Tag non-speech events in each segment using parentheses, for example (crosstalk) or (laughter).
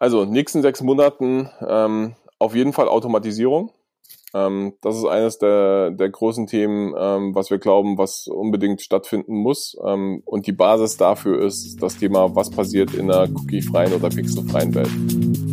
Also in den nächsten sechs Monaten ähm, auf jeden Fall Automatisierung. Ähm, das ist eines der, der großen Themen, ähm, was wir glauben, was unbedingt stattfinden muss. Ähm, und die Basis dafür ist das Thema, was passiert in einer cookie-freien oder pixelfreien Welt.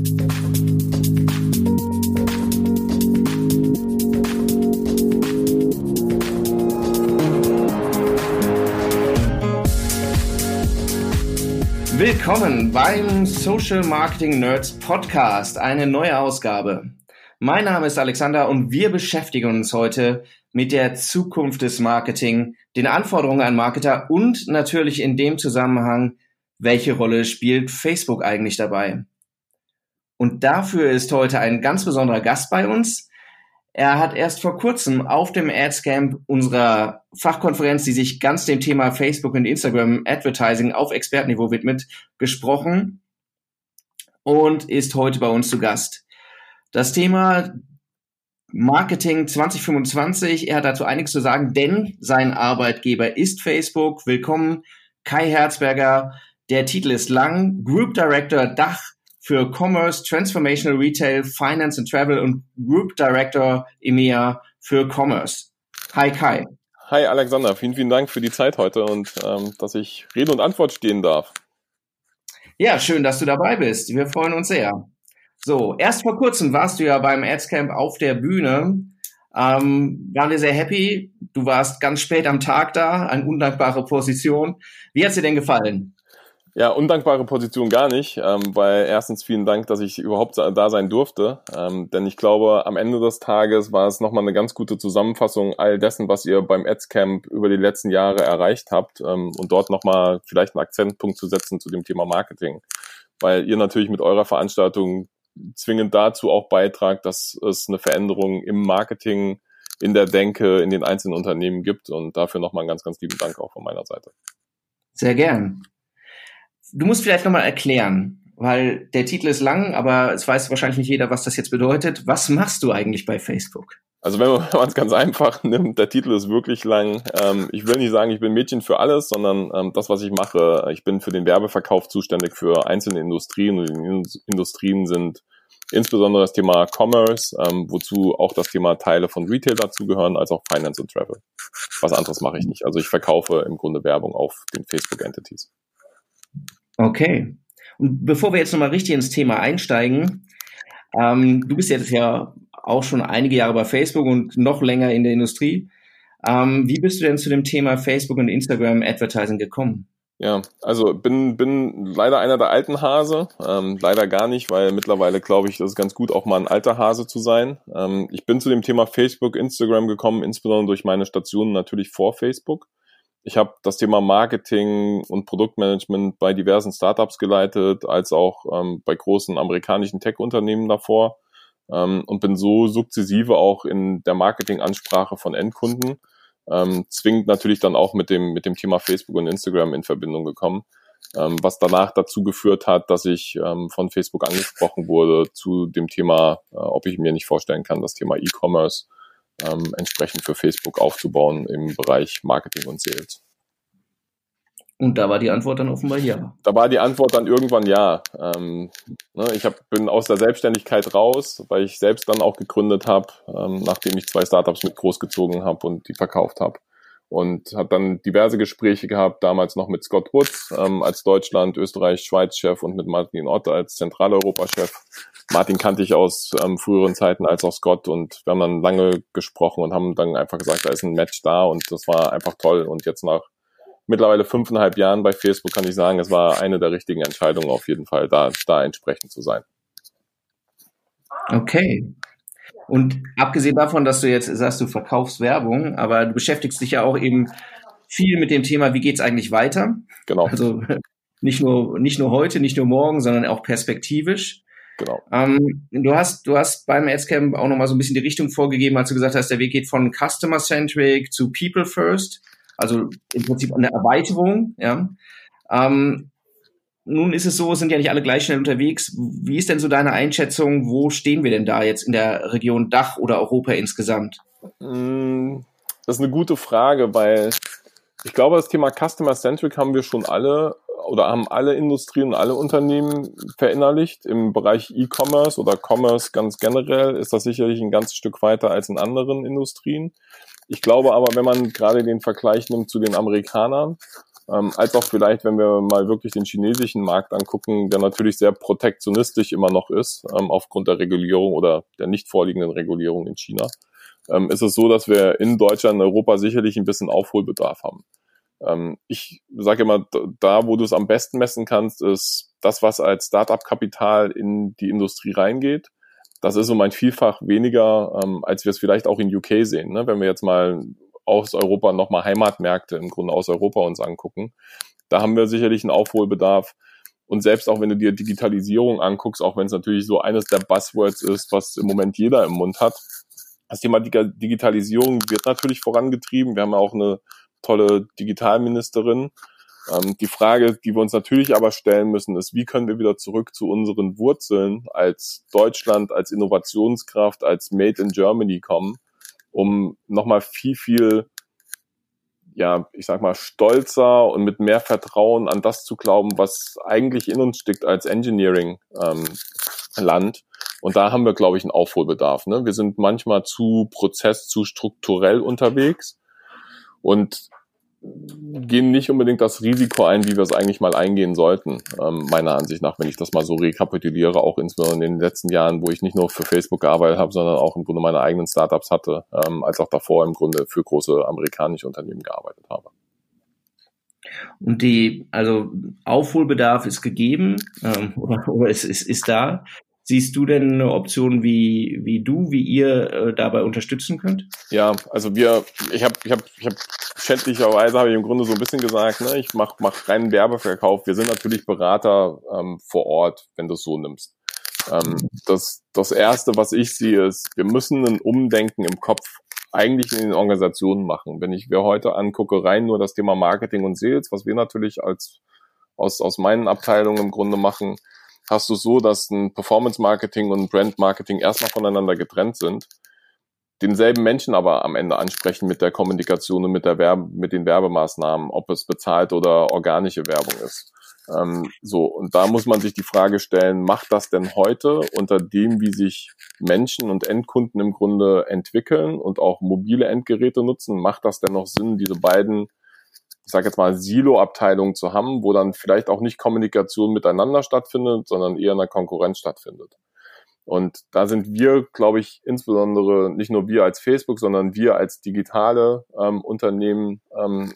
Willkommen beim Social Marketing Nerds Podcast, eine neue Ausgabe. Mein Name ist Alexander und wir beschäftigen uns heute mit der Zukunft des Marketing, den Anforderungen an Marketer und natürlich in dem Zusammenhang, welche Rolle spielt Facebook eigentlich dabei? Und dafür ist heute ein ganz besonderer Gast bei uns. Er hat erst vor kurzem auf dem Adscamp unserer Fachkonferenz, die sich ganz dem Thema Facebook und Instagram Advertising auf Expertenniveau widmet, gesprochen und ist heute bei uns zu Gast. Das Thema Marketing 2025, er hat dazu einiges zu sagen, denn sein Arbeitgeber ist Facebook. Willkommen, Kai Herzberger. Der Titel ist lang, Group Director Dach für Commerce, Transformational Retail, Finance and Travel und Group Director EMEA für Commerce. Hi Kai. Hi Alexander, vielen, vielen Dank für die Zeit heute und ähm, dass ich Rede und Antwort stehen darf. Ja, schön, dass du dabei bist. Wir freuen uns sehr. So, erst vor kurzem warst du ja beim Adscamp auf der Bühne. Ähm, waren wir sehr happy. Du warst ganz spät am Tag da, eine undankbare Position. Wie hat's dir denn gefallen? Ja, undankbare Position gar nicht, ähm, weil erstens vielen Dank, dass ich überhaupt da sein durfte, ähm, denn ich glaube, am Ende des Tages war es nochmal eine ganz gute Zusammenfassung all dessen, was ihr beim Adscamp über die letzten Jahre erreicht habt ähm, und dort nochmal vielleicht einen Akzentpunkt zu setzen zu dem Thema Marketing, weil ihr natürlich mit eurer Veranstaltung zwingend dazu auch beitragt, dass es eine Veränderung im Marketing, in der Denke, in den einzelnen Unternehmen gibt und dafür nochmal einen ganz, ganz lieben Dank auch von meiner Seite. Sehr gern. Du musst vielleicht nochmal erklären, weil der Titel ist lang, aber es weiß wahrscheinlich nicht jeder, was das jetzt bedeutet. Was machst du eigentlich bei Facebook? Also wenn man (laughs) es ganz einfach nimmt, der Titel ist wirklich lang. Ähm, ich will nicht sagen, ich bin Mädchen für alles, sondern ähm, das, was ich mache, ich bin für den Werbeverkauf zuständig für einzelne Industrien und in Industrien sind insbesondere das Thema Commerce, ähm, wozu auch das Thema Teile von Retail dazugehören, als auch Finance und Travel. Was anderes mache ich nicht. Also ich verkaufe im Grunde Werbung auf den Facebook Entities. Okay. Und bevor wir jetzt nochmal richtig ins Thema einsteigen, ähm, du bist jetzt ja auch schon einige Jahre bei Facebook und noch länger in der Industrie. Ähm, wie bist du denn zu dem Thema Facebook und Instagram Advertising gekommen? Ja, also bin, bin leider einer der alten Hase. Ähm, leider gar nicht, weil mittlerweile glaube ich, das ist ganz gut, auch mal ein alter Hase zu sein. Ähm, ich bin zu dem Thema Facebook, Instagram gekommen, insbesondere durch meine Stationen natürlich vor Facebook. Ich habe das Thema Marketing und Produktmanagement bei diversen Startups geleitet, als auch ähm, bei großen amerikanischen Tech-Unternehmen davor ähm, und bin so sukzessive auch in der Marketingansprache von Endkunden, ähm, zwingend natürlich dann auch mit dem, mit dem Thema Facebook und Instagram in Verbindung gekommen, ähm, was danach dazu geführt hat, dass ich ähm, von Facebook angesprochen wurde zu dem Thema, äh, ob ich mir nicht vorstellen kann, das Thema E-Commerce ähm, entsprechend für Facebook aufzubauen im Bereich Marketing und Sales. Und da war die Antwort dann offenbar ja. Da war die Antwort dann irgendwann ja. Ähm, ne, ich hab, bin aus der Selbstständigkeit raus, weil ich selbst dann auch gegründet habe, ähm, nachdem ich zwei Startups mit großgezogen habe und die verkauft habe. Und habe dann diverse Gespräche gehabt, damals noch mit Scott Woods ähm, als Deutschland, Österreich, Schweiz-Chef und mit Martin Ott als Zentraleuropa-Chef. Martin kannte ich aus ähm, früheren Zeiten als auch Scott und wir haben dann lange gesprochen und haben dann einfach gesagt, da ist ein Match da und das war einfach toll. Und jetzt nach mittlerweile fünfeinhalb Jahren bei Facebook kann ich sagen, es war eine der richtigen Entscheidungen auf jeden Fall, da, da entsprechend zu sein. Okay. Und abgesehen davon, dass du jetzt sagst, du verkaufst Werbung, aber du beschäftigst dich ja auch eben viel mit dem Thema, wie geht's eigentlich weiter? Genau. Also (laughs) nicht nur, nicht nur heute, nicht nur morgen, sondern auch perspektivisch. Genau. Ähm, du hast, du hast beim Adscamp auch nochmal so ein bisschen die Richtung vorgegeben, als du gesagt hast, der Weg geht von Customer-Centric zu People First. Also im Prinzip eine Erweiterung, ja. Ähm, nun ist es so, sind ja nicht alle gleich schnell unterwegs. Wie ist denn so deine Einschätzung? Wo stehen wir denn da jetzt in der Region Dach oder Europa insgesamt? Mm, das ist eine gute Frage, weil ich glaube, das Thema Customer Centric haben wir schon alle oder haben alle Industrien und alle Unternehmen verinnerlicht. Im Bereich E-Commerce oder Commerce ganz generell ist das sicherlich ein ganzes Stück weiter als in anderen Industrien. Ich glaube aber, wenn man gerade den Vergleich nimmt zu den Amerikanern, ähm, als auch vielleicht, wenn wir mal wirklich den chinesischen Markt angucken, der natürlich sehr protektionistisch immer noch ist, ähm, aufgrund der Regulierung oder der nicht vorliegenden Regulierung in China, ähm, ist es so, dass wir in Deutschland und Europa sicherlich ein bisschen Aufholbedarf haben. Ähm, ich sage immer, da, wo du es am besten messen kannst, ist das, was als Startup-Kapital in die Industrie reingeht. Das ist um ein Vielfach weniger, ähm, als wir es vielleicht auch in UK sehen. Ne? Wenn wir jetzt mal aus Europa nochmal Heimatmärkte im Grunde aus Europa uns angucken, da haben wir sicherlich einen Aufholbedarf. Und selbst auch wenn du dir Digitalisierung anguckst, auch wenn es natürlich so eines der Buzzwords ist, was im Moment jeder im Mund hat, das Thema Digitalisierung wird natürlich vorangetrieben. Wir haben ja auch eine tolle Digitalministerin. Ähm, die Frage, die wir uns natürlich aber stellen müssen, ist, wie können wir wieder zurück zu unseren Wurzeln als Deutschland, als Innovationskraft, als Made in Germany kommen, um nochmal viel, viel, ja, ich sag mal, stolzer und mit mehr Vertrauen an das zu glauben, was eigentlich in uns steckt als Engineering-Land. Ähm, und da haben wir, glaube ich, einen Aufholbedarf. Ne? Wir sind manchmal zu prozess-, zu strukturell unterwegs. Und gehen nicht unbedingt das Risiko ein, wie wir es eigentlich mal eingehen sollten, ähm, meiner Ansicht nach, wenn ich das mal so rekapituliere, auch insbesondere in den letzten Jahren, wo ich nicht nur für Facebook gearbeitet habe, sondern auch im Grunde meine eigenen Startups hatte, ähm, als auch davor im Grunde für große amerikanische Unternehmen gearbeitet habe. Und die, also Aufholbedarf ist gegeben ähm, oder, (laughs) oder es ist, ist da. Siehst du denn eine Option, wie, wie du, wie ihr äh, dabei unterstützen könnt? Ja, also wir, ich habe, ich habe, ich habe schändlicherweise habe ich im Grunde so ein bisschen gesagt, ne, ich mache mach reinen Werbeverkauf. Wir sind natürlich Berater ähm, vor Ort, wenn du es so nimmst. Ähm, das, das erste, was ich sehe, ist, wir müssen ein Umdenken im Kopf eigentlich in den Organisationen machen. Wenn ich mir heute angucke, rein nur das Thema Marketing und Sales, was wir natürlich als aus, aus meinen Abteilungen im Grunde machen, hast du so, dass ein Performance Marketing und Brand Marketing erstmal voneinander getrennt sind, denselben Menschen aber am Ende ansprechen mit der Kommunikation und mit der Werbe, mit den Werbemaßnahmen, ob es bezahlt oder organische Werbung ist. Ähm, so, und da muss man sich die Frage stellen, macht das denn heute unter dem, wie sich Menschen und Endkunden im Grunde entwickeln und auch mobile Endgeräte nutzen, macht das denn noch Sinn, diese beiden ich sage jetzt mal, Silo-Abteilung zu haben, wo dann vielleicht auch nicht Kommunikation miteinander stattfindet, sondern eher eine Konkurrenz stattfindet. Und da sind wir, glaube ich, insbesondere nicht nur wir als Facebook, sondern wir als digitale ähm, Unternehmen ähm,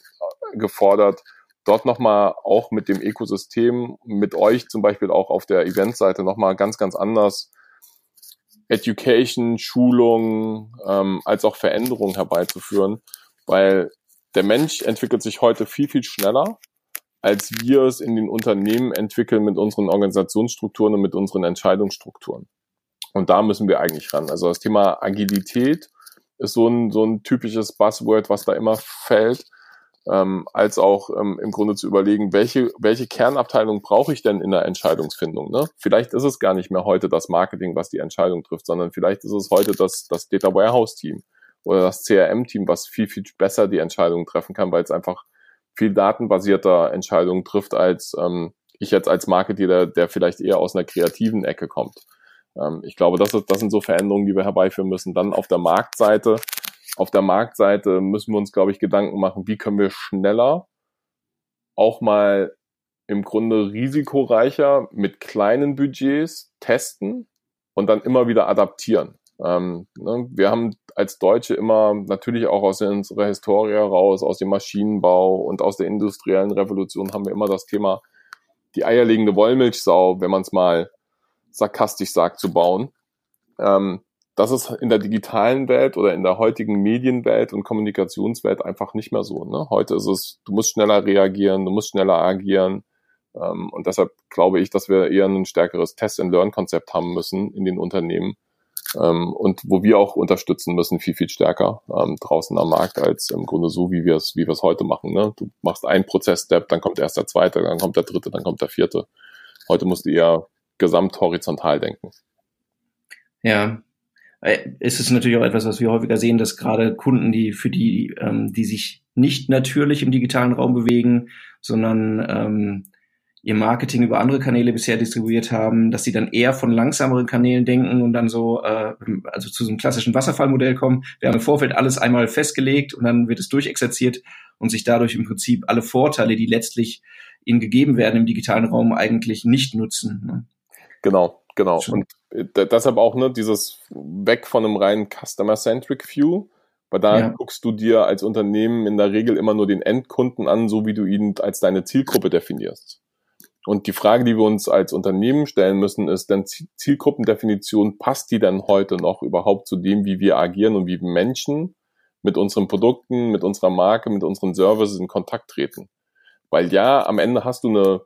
gefordert, dort nochmal auch mit dem Ökosystem, mit euch zum Beispiel auch auf der Eventseite nochmal ganz, ganz anders Education, Schulung ähm, als auch Veränderungen herbeizuführen, weil der Mensch entwickelt sich heute viel, viel schneller, als wir es in den Unternehmen entwickeln mit unseren Organisationsstrukturen und mit unseren Entscheidungsstrukturen. Und da müssen wir eigentlich ran. Also das Thema Agilität ist so ein, so ein typisches Buzzword, was da immer fällt, ähm, als auch ähm, im Grunde zu überlegen, welche, welche Kernabteilung brauche ich denn in der Entscheidungsfindung. Ne? Vielleicht ist es gar nicht mehr heute das Marketing, was die Entscheidung trifft, sondern vielleicht ist es heute das, das Data Warehouse Team oder das CRM-Team, was viel, viel besser die Entscheidungen treffen kann, weil es einfach viel datenbasierter Entscheidungen trifft, als ähm, ich jetzt als Marketer, der, vielleicht eher aus einer kreativen Ecke kommt. Ähm, ich glaube, das, ist, das sind so Veränderungen, die wir herbeiführen müssen. Dann auf der Marktseite. Auf der Marktseite müssen wir uns, glaube ich, Gedanken machen, wie können wir schneller auch mal im Grunde risikoreicher mit kleinen Budgets testen und dann immer wieder adaptieren. Ähm, ne, wir haben als Deutsche immer natürlich auch aus unserer Historie heraus, aus dem Maschinenbau und aus der industriellen Revolution haben wir immer das Thema, die eierlegende Wollmilchsau, wenn man es mal sarkastisch sagt, zu bauen. Ähm, das ist in der digitalen Welt oder in der heutigen Medienwelt und Kommunikationswelt einfach nicht mehr so. Ne? Heute ist es, du musst schneller reagieren, du musst schneller agieren. Ähm, und deshalb glaube ich, dass wir eher ein stärkeres Test-and-Learn-Konzept haben müssen in den Unternehmen, ähm, und wo wir auch unterstützen müssen, viel, viel stärker ähm, draußen am Markt, als im Grunde so, wie wir es wie wir es heute machen. Ne? Du machst einen Prozess-Step, dann kommt erst der zweite, dann kommt der dritte, dann kommt der vierte. Heute musst du eher gesamt horizontal denken. Ja, äh, ist es natürlich auch etwas, was wir häufiger sehen, dass gerade Kunden, die für die, ähm, die sich nicht natürlich im digitalen Raum bewegen, sondern ähm, ihr Marketing über andere Kanäle bisher distribuiert haben, dass sie dann eher von langsameren Kanälen denken und dann so, äh, also zu so einem klassischen Wasserfallmodell kommen. Wir haben im Vorfeld alles einmal festgelegt und dann wird es durchexerziert und sich dadurch im Prinzip alle Vorteile, die letztlich ihnen gegeben werden im digitalen Raum, eigentlich nicht nutzen. Ne? Genau, genau. Und äh, deshalb auch ne, dieses weg von einem reinen Customer-Centric View, weil da ja. guckst du dir als Unternehmen in der Regel immer nur den Endkunden an, so wie du ihn als deine Zielgruppe definierst. Und die Frage, die wir uns als Unternehmen stellen müssen, ist, denn Zielgruppendefinition, passt die denn heute noch überhaupt zu dem, wie wir agieren und wie Menschen mit unseren Produkten, mit unserer Marke, mit unseren Services in Kontakt treten? Weil ja, am Ende hast du eine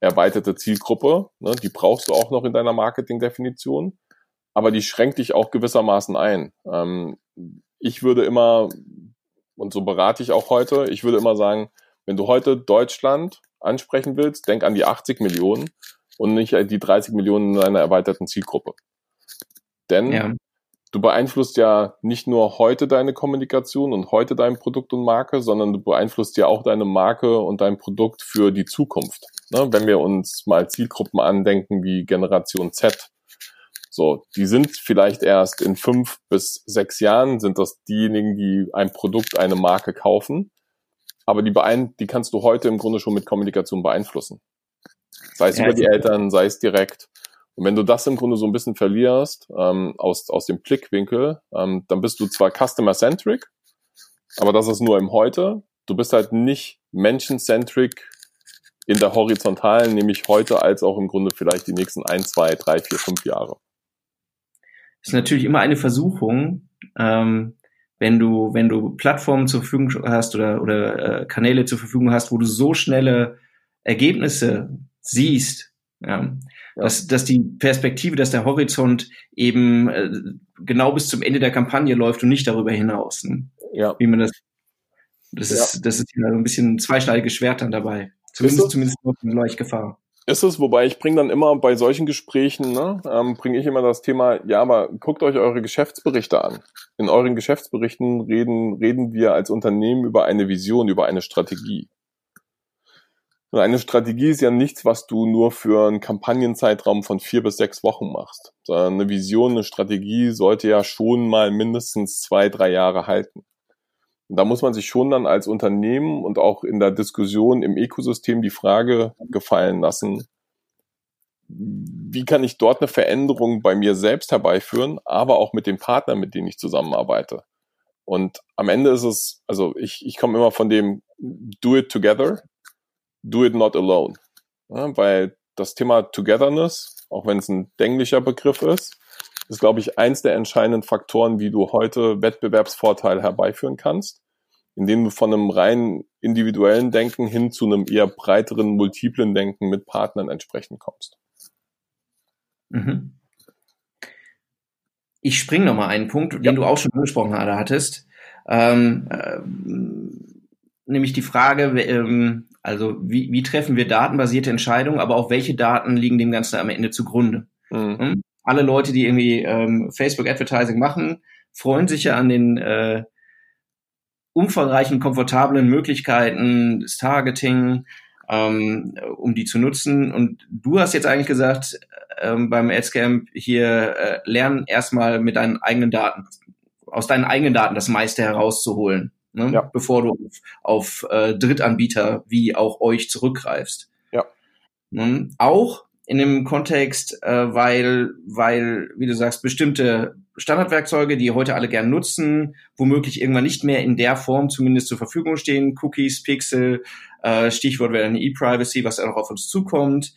erweiterte Zielgruppe, ne, die brauchst du auch noch in deiner Marketingdefinition, aber die schränkt dich auch gewissermaßen ein. Ähm, ich würde immer, und so berate ich auch heute, ich würde immer sagen, wenn du heute Deutschland ansprechen willst, denk an die 80 Millionen und nicht die 30 Millionen in einer erweiterten Zielgruppe. Denn ja. du beeinflusst ja nicht nur heute deine Kommunikation und heute dein Produkt und Marke, sondern du beeinflusst ja auch deine Marke und dein Produkt für die Zukunft. Ne? Wenn wir uns mal Zielgruppen andenken wie Generation Z, so, die sind vielleicht erst in fünf bis sechs Jahren sind das diejenigen, die ein Produkt, eine Marke kaufen aber die, beein die kannst du heute im Grunde schon mit Kommunikation beeinflussen. Sei es ja, über die Eltern, sei es direkt. Und wenn du das im Grunde so ein bisschen verlierst ähm, aus, aus dem Blickwinkel, ähm, dann bist du zwar customer-centric, aber das ist nur im Heute. Du bist halt nicht menschen-centric in der horizontalen, nämlich heute als auch im Grunde vielleicht die nächsten ein, zwei, drei, vier, fünf Jahre. Das ist natürlich immer eine Versuchung, ähm, wenn du, wenn du Plattformen zur Verfügung hast oder, oder äh, Kanäle zur Verfügung hast, wo du so schnelle Ergebnisse siehst, ja, ja. Dass, dass die Perspektive, dass der Horizont eben äh, genau bis zum Ende der Kampagne läuft und nicht darüber hinaus. Ne? Ja. Wie man das, das ja. ist, das ist ein bisschen ein zweischneidiges Schwert dann dabei. Zumindest, zumindest eine Leuchtgefahr. Ist es, wobei ich bringe dann immer bei solchen Gesprächen, ne, ähm, bringe ich immer das Thema, ja, aber guckt euch eure Geschäftsberichte an. In euren Geschäftsberichten reden, reden wir als Unternehmen über eine Vision, über eine Strategie. Und eine Strategie ist ja nichts, was du nur für einen Kampagnenzeitraum von vier bis sechs Wochen machst. Sondern eine Vision, eine Strategie sollte ja schon mal mindestens zwei, drei Jahre halten. Und da muss man sich schon dann als Unternehmen und auch in der Diskussion im Ökosystem die Frage gefallen lassen, wie kann ich dort eine Veränderung bei mir selbst herbeiführen, aber auch mit den Partnern, mit denen ich zusammenarbeite. Und am Ende ist es, also ich, ich komme immer von dem Do it together, do it not alone. Ja, weil das Thema Togetherness, auch wenn es ein denglischer Begriff ist, ist, glaube ich, eins der entscheidenden Faktoren, wie du heute Wettbewerbsvorteil herbeiführen kannst, indem du von einem rein individuellen Denken hin zu einem eher breiteren, multiplen Denken mit Partnern entsprechend kommst. Mhm. Ich springe nochmal einen Punkt, den ja. du auch schon angesprochen hattest. Ähm, äh, nämlich die Frage, ähm, also wie, wie treffen wir datenbasierte Entscheidungen, aber auch welche Daten liegen dem Ganzen am Ende zugrunde? Mhm. Alle Leute, die irgendwie ähm, Facebook-Advertising machen, freuen sich ja an den äh, umfangreichen, komfortablen Möglichkeiten des Targeting, ähm, um die zu nutzen. Und du hast jetzt eigentlich gesagt, ähm, beim Adscamp hier äh, lernen erstmal mit deinen eigenen Daten, aus deinen eigenen Daten das meiste herauszuholen, ne? ja. bevor du auf, auf äh, Drittanbieter wie auch euch zurückgreifst. Ja. Ne? Auch in dem Kontext, äh, weil, weil, wie du sagst, bestimmte Standardwerkzeuge, die heute alle gern nutzen, womöglich irgendwann nicht mehr in der Form zumindest zur Verfügung stehen. Cookies, Pixel, äh, Stichwort wäre eine E-Privacy, was auch auf uns zukommt.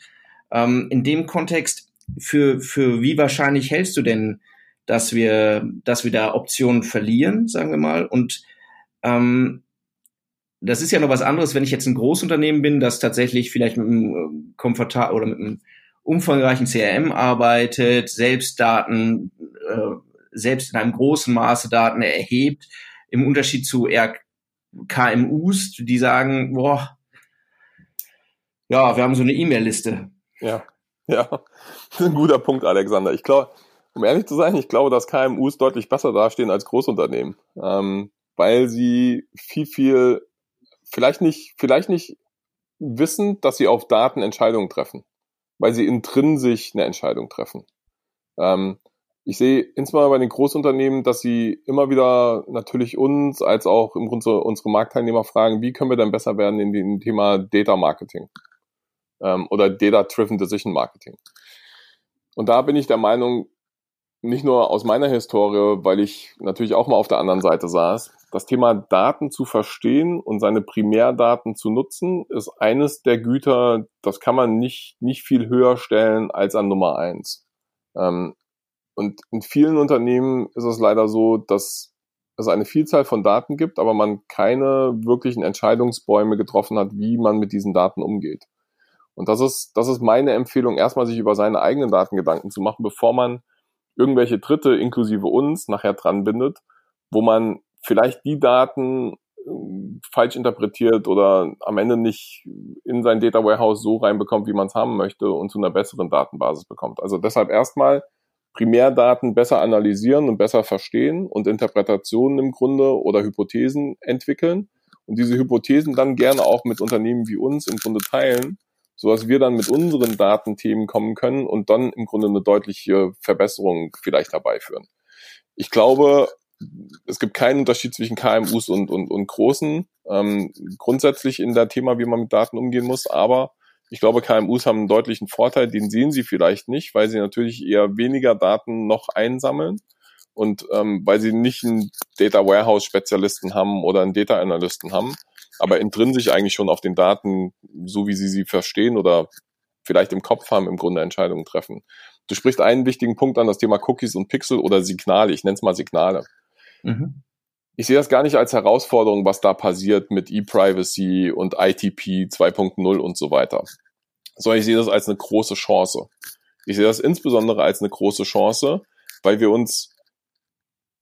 Ähm, in dem Kontext, für, für wie wahrscheinlich hältst du denn, dass wir, dass wir da Optionen verlieren, sagen wir mal? Und ähm, das ist ja noch was anderes, wenn ich jetzt ein Großunternehmen bin, das tatsächlich vielleicht mit einem äh, komfortabel oder mit einem umfangreichen CRM arbeitet, selbst Daten, äh, selbst in einem großen Maße Daten erhebt, im Unterschied zu eher KMUs, die sagen, boah, ja, wir haben so eine E-Mail-Liste. Ja, ja, das ist ein guter Punkt, Alexander. Ich glaube, um ehrlich zu sein, ich glaube, dass KMUs deutlich besser dastehen als Großunternehmen, ähm, weil sie viel, viel, vielleicht nicht, vielleicht nicht wissen, dass sie auf Daten Entscheidungen treffen, weil sie intrinsisch eine Entscheidung treffen. Ähm, ich sehe insbesondere bei den Großunternehmen, dass sie immer wieder natürlich uns als auch im Grunde unsere Marktteilnehmer fragen, wie können wir denn besser werden in dem Thema Data Marketing ähm, oder Data Driven Decision Marketing. Und da bin ich der Meinung, nicht nur aus meiner Historie, weil ich natürlich auch mal auf der anderen Seite saß, das Thema Daten zu verstehen und seine Primärdaten zu nutzen, ist eines der Güter, das kann man nicht, nicht viel höher stellen als an Nummer eins. Ähm, und in vielen Unternehmen ist es leider so, dass es eine Vielzahl von Daten gibt, aber man keine wirklichen Entscheidungsbäume getroffen hat, wie man mit diesen Daten umgeht. Und das ist, das ist meine Empfehlung, erstmal sich über seine eigenen Daten Gedanken zu machen, bevor man irgendwelche Dritte inklusive uns nachher dran bindet, wo man vielleicht die Daten äh, falsch interpretiert oder am Ende nicht in sein Data Warehouse so reinbekommt, wie man es haben möchte und zu einer besseren Datenbasis bekommt. Also deshalb erstmal Primärdaten besser analysieren und besser verstehen und Interpretationen im Grunde oder Hypothesen entwickeln und diese Hypothesen dann gerne auch mit Unternehmen wie uns im Grunde teilen, so dass wir dann mit unseren Datenthemen kommen können und dann im Grunde eine deutliche Verbesserung vielleicht herbeiführen. Ich glaube, es gibt keinen Unterschied zwischen KMUs und, und, und großen, ähm, grundsätzlich in der Thema, wie man mit Daten umgehen muss, aber ich glaube, KMUs haben einen deutlichen Vorteil, den sehen sie vielleicht nicht, weil sie natürlich eher weniger Daten noch einsammeln und ähm, weil sie nicht einen Data Warehouse Spezialisten haben oder einen Data Analysten haben, aber intrinsisch eigentlich schon auf den Daten, so wie sie sie verstehen oder vielleicht im Kopf haben, im Grunde Entscheidungen treffen. Du sprichst einen wichtigen Punkt an, das Thema Cookies und Pixel oder Signale. Ich nenne es mal Signale. Mhm ich sehe das gar nicht als Herausforderung, was da passiert mit E-Privacy und ITP 2.0 und so weiter, sondern ich sehe das als eine große Chance. Ich sehe das insbesondere als eine große Chance, weil wir uns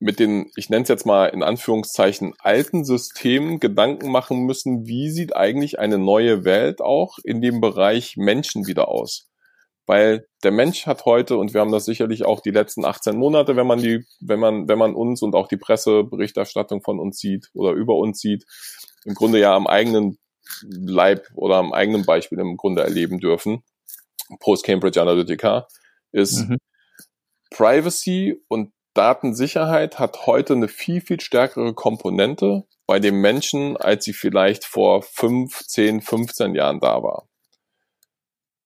mit den, ich nenne es jetzt mal in Anführungszeichen, alten Systemen Gedanken machen müssen, wie sieht eigentlich eine neue Welt auch in dem Bereich Menschen wieder aus? weil der Mensch hat heute, und wir haben das sicherlich auch die letzten 18 Monate, wenn man die, wenn man, wenn man uns und auch die Presseberichterstattung von uns sieht oder über uns sieht, im Grunde ja am eigenen Leib oder am eigenen Beispiel im Grunde erleben dürfen, post Cambridge Analytica, ist mhm. Privacy und Datensicherheit hat heute eine viel, viel stärkere Komponente bei dem Menschen, als sie vielleicht vor 5, 10, 15 Jahren da war.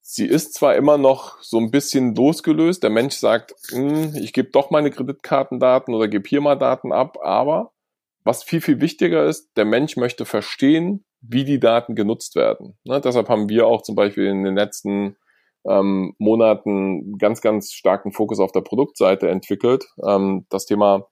Sie ist zwar immer noch so ein bisschen losgelöst. Der Mensch sagt, hm, ich gebe doch meine Kreditkartendaten oder gebe hier mal Daten ab, aber was viel, viel wichtiger ist, der Mensch möchte verstehen, wie die Daten genutzt werden. Ne, deshalb haben wir auch zum Beispiel in den letzten ähm, Monaten ganz, ganz starken Fokus auf der Produktseite entwickelt. Ähm, das Thema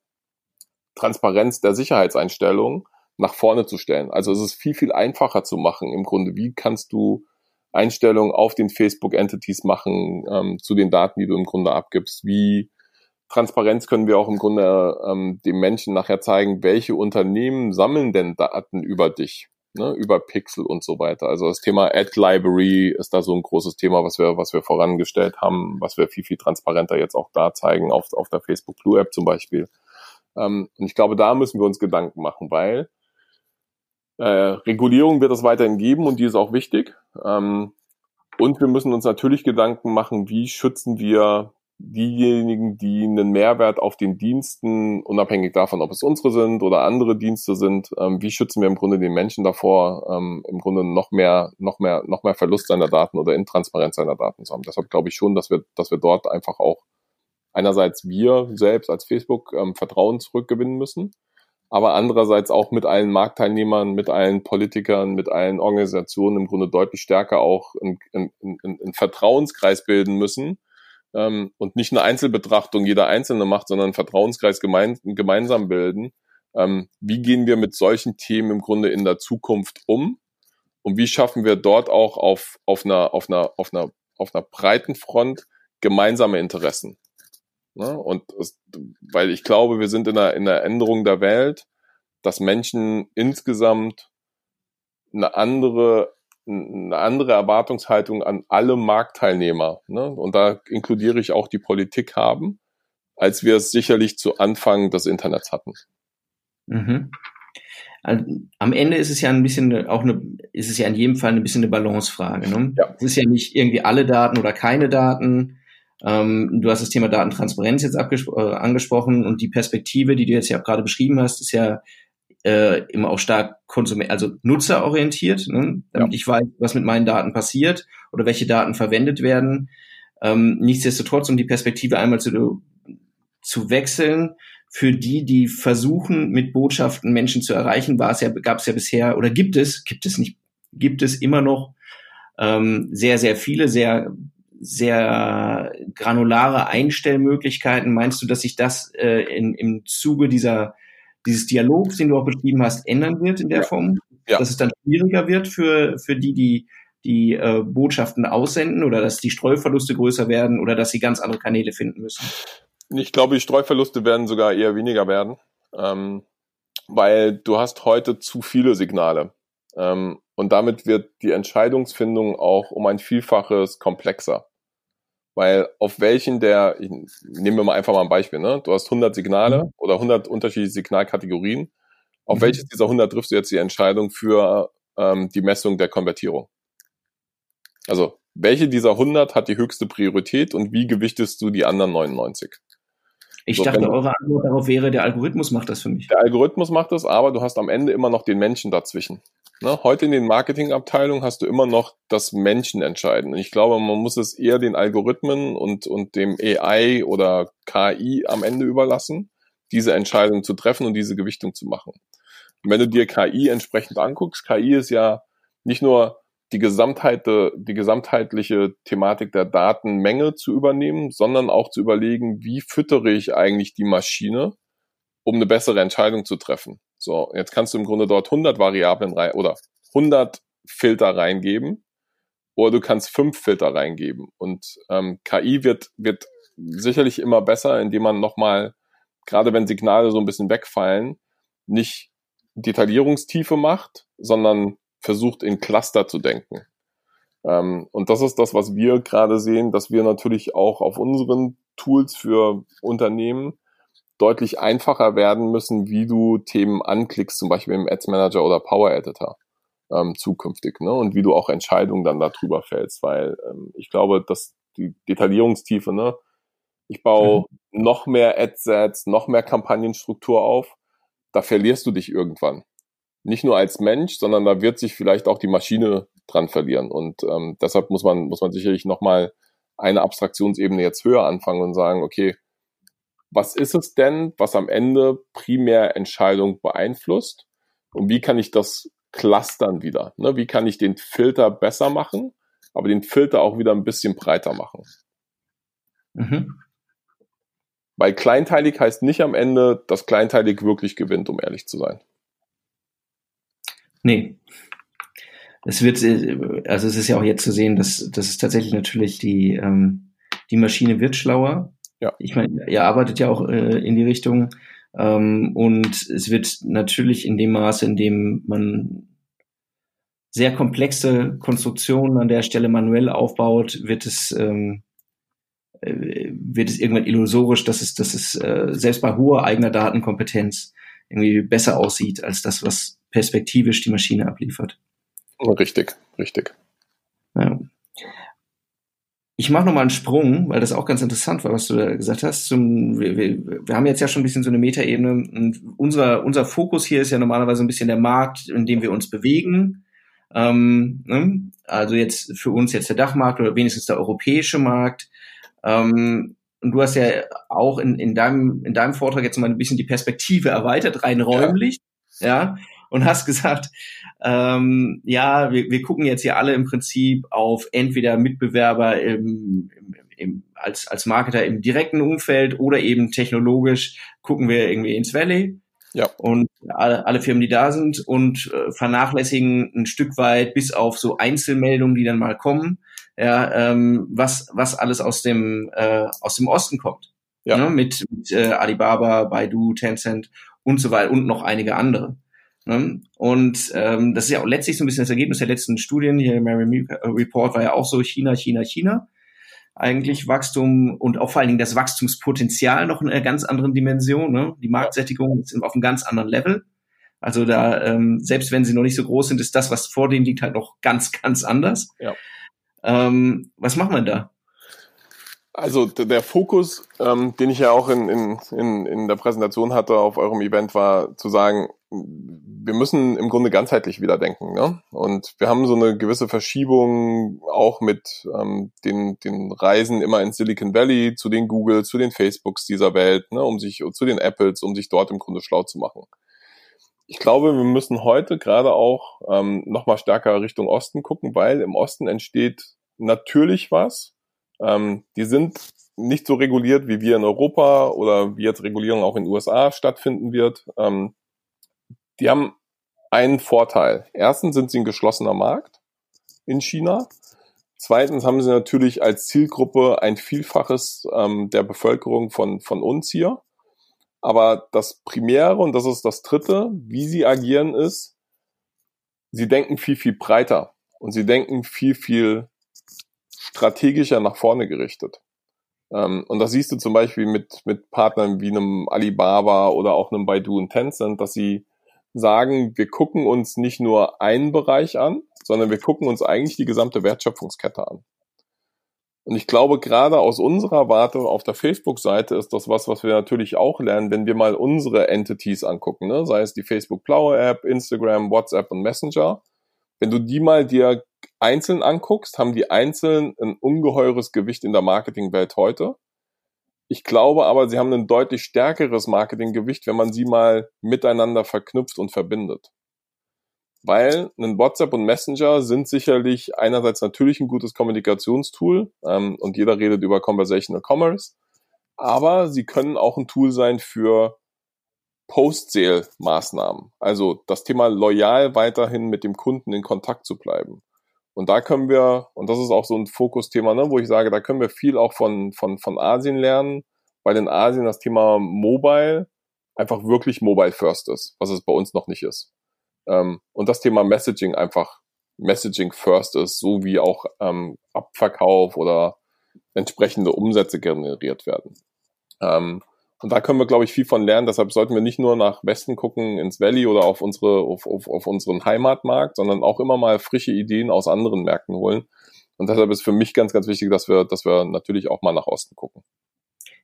Transparenz der Sicherheitseinstellungen nach vorne zu stellen. Also es ist viel, viel einfacher zu machen im Grunde. Wie kannst du Einstellungen auf den Facebook-Entities machen ähm, zu den Daten, die du im Grunde abgibst? Wie Transparenz können wir auch im Grunde ähm, dem Menschen nachher zeigen, welche Unternehmen sammeln denn Daten über dich, ne, über Pixel und so weiter. Also das Thema Ad Library ist da so ein großes Thema, was wir, was wir vorangestellt haben, was wir viel, viel transparenter jetzt auch da zeigen, auf, auf der Facebook Blue App zum Beispiel. Ähm, und ich glaube, da müssen wir uns Gedanken machen, weil äh, Regulierung wird es weiterhin geben und die ist auch wichtig. Ähm, und wir müssen uns natürlich Gedanken machen, wie schützen wir diejenigen, die einen Mehrwert auf den Diensten, unabhängig davon, ob es unsere sind oder andere Dienste sind, ähm, wie schützen wir im Grunde den Menschen davor, ähm, im Grunde noch mehr, noch mehr, noch mehr Verlust seiner Daten oder Intransparenz seiner Daten zu haben. Deshalb glaube ich schon, dass wir, dass wir dort einfach auch einerseits wir selbst als Facebook ähm, Vertrauen zurückgewinnen müssen aber andererseits auch mit allen Marktteilnehmern, mit allen Politikern, mit allen Organisationen im Grunde deutlich stärker auch einen, Vertrauenskreis bilden müssen ähm, und nicht eine Einzelbetrachtung jeder Einzelne macht, sondern einen Vertrauenskreis gemein, gemeinsam bilden. Ähm, wie gehen wir mit solchen Themen im Grunde in der Zukunft um? Und wie schaffen wir dort auch auf, auf, einer, auf, einer, auf, einer, auf einer breiten Front gemeinsame Interessen? Ne? Und es, weil ich glaube, wir sind in einer, in einer Änderung der Welt, dass Menschen insgesamt eine andere eine andere Erwartungshaltung an alle Marktteilnehmer, ne? und da inkludiere ich auch die Politik haben, als wir es sicherlich zu Anfang des Internets hatten. Mhm. am Ende ist es ja ein bisschen auch eine, ist es ja in jedem Fall ein bisschen eine Balancefrage. Ne? Ja. Es ist ja nicht irgendwie alle Daten oder keine Daten. Ähm, du hast das Thema Datentransparenz jetzt äh, angesprochen und die Perspektive, die du jetzt ja auch gerade beschrieben hast, ist ja äh, immer auch stark konsument, also nutzerorientiert, ne? damit ja. ich weiß, was mit meinen Daten passiert oder welche Daten verwendet werden. Ähm, nichtsdestotrotz, um die Perspektive einmal zu, zu wechseln, für die, die versuchen, mit Botschaften Menschen zu erreichen, war es ja, gab es ja bisher oder gibt es, gibt es nicht, gibt es immer noch ähm, sehr, sehr viele, sehr, sehr granulare Einstellmöglichkeiten. Meinst du, dass sich das äh, in, im Zuge dieser dieses Dialogs, den du auch beschrieben hast, ändern wird in der ja. Form? Ja. Dass es dann schwieriger wird für, für die, die die äh, Botschaften aussenden oder dass die Streuverluste größer werden oder dass sie ganz andere Kanäle finden müssen? Ich glaube, die Streuverluste werden sogar eher weniger werden, ähm, weil du hast heute zu viele Signale. Ähm, und damit wird die Entscheidungsfindung auch um ein Vielfaches komplexer. Weil auf welchen der, ich, nehmen wir mal einfach mal ein Beispiel, ne? du hast 100 Signale mhm. oder 100 unterschiedliche Signalkategorien. Auf mhm. welches dieser 100 triffst du jetzt die Entscheidung für ähm, die Messung der Konvertierung? Also, welche dieser 100 hat die höchste Priorität und wie gewichtest du die anderen 99? Ich so, dachte, eure Antwort darauf wäre, der Algorithmus macht das für mich. Der Algorithmus macht das, aber du hast am Ende immer noch den Menschen dazwischen. Ne? Heute in den Marketingabteilungen hast du immer noch das Menschen entscheiden. Und ich glaube, man muss es eher den Algorithmen und, und dem AI oder KI am Ende überlassen, diese Entscheidung zu treffen und diese Gewichtung zu machen. Und wenn du dir KI entsprechend anguckst, KI ist ja nicht nur die Gesamtheit, die gesamtheitliche Thematik der Datenmenge zu übernehmen, sondern auch zu überlegen, wie füttere ich eigentlich die Maschine, um eine bessere Entscheidung zu treffen. So, jetzt kannst du im Grunde dort 100 Variablen rein oder 100 Filter reingeben oder du kannst fünf Filter reingeben. Und ähm, KI wird, wird sicherlich immer besser, indem man nochmal, gerade wenn Signale so ein bisschen wegfallen, nicht Detaillierungstiefe macht, sondern versucht in Cluster zu denken. Ähm, und das ist das, was wir gerade sehen, dass wir natürlich auch auf unseren Tools für Unternehmen deutlich einfacher werden müssen, wie du Themen anklickst, zum Beispiel im Ads Manager oder Power Editor ähm, zukünftig, ne? Und wie du auch Entscheidungen dann darüber fällst, weil ähm, ich glaube, dass die Detaillierungstiefe, ne? Ich baue mhm. noch mehr Adsets, noch mehr Kampagnenstruktur auf, da verlierst du dich irgendwann nicht nur als Mensch, sondern da wird sich vielleicht auch die Maschine dran verlieren. Und ähm, deshalb muss man, muss man sicherlich nochmal eine Abstraktionsebene jetzt höher anfangen und sagen, okay, was ist es denn, was am Ende primär Entscheidung beeinflusst? Und wie kann ich das clustern wieder? Ne? Wie kann ich den Filter besser machen, aber den Filter auch wieder ein bisschen breiter machen? Mhm. Weil kleinteilig heißt nicht am Ende, dass kleinteilig wirklich gewinnt, um ehrlich zu sein. Nee. Es wird, also es ist ja auch jetzt zu sehen, dass, dass es tatsächlich natürlich die, ähm, die Maschine wird schlauer. Ja. Ich meine, ihr arbeitet ja auch äh, in die Richtung. Ähm, und es wird natürlich in dem Maße, in dem man sehr komplexe Konstruktionen an der Stelle manuell aufbaut, wird es, ähm, äh, wird es irgendwann illusorisch, dass es, dass es äh, selbst bei hoher eigener Datenkompetenz irgendwie besser aussieht als das, was perspektivisch die Maschine abliefert. Richtig, richtig. Ja. Ich mache nochmal einen Sprung, weil das auch ganz interessant war, was du da gesagt hast. Zum, wir, wir, wir haben jetzt ja schon ein bisschen so eine Metaebene und unser, unser Fokus hier ist ja normalerweise ein bisschen der Markt, in dem wir uns bewegen. Ähm, ne? Also jetzt für uns jetzt der Dachmarkt oder wenigstens der europäische Markt. Ähm, und du hast ja auch in, in, deinem, in deinem Vortrag jetzt mal ein bisschen die Perspektive erweitert, rein räumlich. Ja. ja und hast gesagt, ähm, ja, wir, wir gucken jetzt hier alle im Prinzip auf entweder Mitbewerber im, im, im, als, als Marketer im direkten Umfeld oder eben technologisch gucken wir irgendwie ins Valley. Ja. Und alle, alle Firmen, die da sind und äh, vernachlässigen ein Stück weit bis auf so Einzelmeldungen, die dann mal kommen, ja, ähm, was, was alles aus dem, äh, aus dem Osten kommt. Ja. Ne, mit mit äh, Alibaba, Baidu, Tencent und so weiter und noch einige andere. Ne? Und ähm, das ist ja auch letztlich so ein bisschen das Ergebnis der letzten Studien. Hier im Mary Report war ja auch so China, China, China. Eigentlich Wachstum und auch vor allen Dingen das Wachstumspotenzial noch in einer ganz anderen Dimension. Ne? Die Marktsättigung ist auf einem ganz anderen Level. Also da, ähm, selbst wenn sie noch nicht so groß sind, ist das, was vor denen liegt, halt noch ganz, ganz anders. Ja. Ähm, was macht man da? Also der Fokus, ähm, den ich ja auch in, in, in, in der Präsentation hatte auf eurem Event, war zu sagen, wir müssen im Grunde ganzheitlich wieder denken. Ne? Und wir haben so eine gewisse Verschiebung auch mit ähm, den, den Reisen immer in Silicon Valley zu den Googles, zu den Facebooks dieser Welt, ne? um sich zu den Apples, um sich dort im Grunde schlau zu machen. Ich glaube, wir müssen heute gerade auch ähm, nochmal stärker Richtung Osten gucken, weil im Osten entsteht natürlich was, ähm, die sind nicht so reguliert, wie wir in Europa oder wie jetzt Regulierung auch in den USA stattfinden wird. Ähm, die haben einen Vorteil. Erstens sind sie ein geschlossener Markt in China. Zweitens haben sie natürlich als Zielgruppe ein Vielfaches ähm, der Bevölkerung von, von uns hier. Aber das Primäre, und das ist das Dritte, wie sie agieren, ist, sie denken viel, viel breiter und sie denken viel, viel strategischer nach vorne gerichtet. Ähm, und das siehst du zum Beispiel mit, mit Partnern wie einem Alibaba oder auch einem Baidu und Tencent, dass sie sagen, wir gucken uns nicht nur einen Bereich an, sondern wir gucken uns eigentlich die gesamte Wertschöpfungskette an. Und ich glaube, gerade aus unserer Warte auf der Facebook-Seite ist das was, was wir natürlich auch lernen, wenn wir mal unsere Entities angucken, ne? sei es die Facebook Blaue App, Instagram, WhatsApp und Messenger. Wenn du die mal dir einzeln anguckst, haben die einzeln ein ungeheures Gewicht in der Marketingwelt heute. Ich glaube aber, sie haben ein deutlich stärkeres Marketinggewicht, wenn man sie mal miteinander verknüpft und verbindet. Weil ein WhatsApp und Messenger sind sicherlich einerseits natürlich ein gutes Kommunikationstool ähm, und jeder redet über Conversational Commerce, aber sie können auch ein Tool sein für Post-Sale-Maßnahmen. Also das Thema loyal weiterhin mit dem Kunden in Kontakt zu bleiben. Und da können wir, und das ist auch so ein Fokusthema, ne, wo ich sage, da können wir viel auch von, von, von Asien lernen, weil in Asien das Thema Mobile einfach wirklich Mobile First ist, was es bei uns noch nicht ist. Ähm, und das Thema Messaging einfach Messaging First ist, so wie auch ähm, Abverkauf oder entsprechende Umsätze generiert werden. Ähm, und da können wir, glaube ich, viel von lernen. Deshalb sollten wir nicht nur nach Westen gucken, ins Valley oder auf unsere, auf, auf, auf unseren Heimatmarkt, sondern auch immer mal frische Ideen aus anderen Märkten holen. Und deshalb ist für mich ganz, ganz wichtig, dass wir, dass wir natürlich auch mal nach Osten gucken.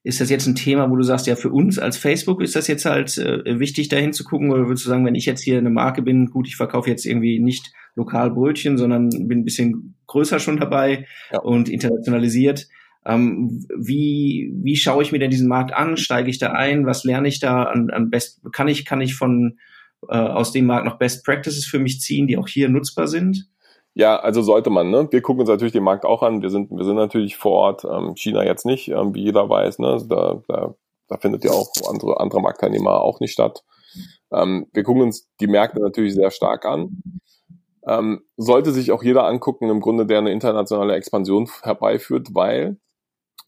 Ist das jetzt ein Thema, wo du sagst, ja, für uns als Facebook ist das jetzt halt äh, wichtig, dahin zu gucken? Oder würdest du sagen, wenn ich jetzt hier eine Marke bin, gut, ich verkaufe jetzt irgendwie nicht lokal Brötchen, sondern bin ein bisschen größer schon dabei ja. und internationalisiert, ähm, wie, wie schaue ich mir denn diesen Markt an? Steige ich da ein? Was lerne ich da an, an Best? Kann ich, kann ich von äh, aus dem Markt noch Best Practices für mich ziehen, die auch hier nutzbar sind? Ja, also sollte man. Ne? Wir gucken uns natürlich den Markt auch an. Wir sind, wir sind natürlich vor Ort. Ähm, China jetzt nicht, ähm, wie jeder weiß. Ne? Da, da, da findet ja auch andere, andere Marktteilnehmer auch nicht statt. Ähm, wir gucken uns die Märkte natürlich sehr stark an. Ähm, sollte sich auch jeder angucken, im Grunde, der eine internationale Expansion herbeiführt, weil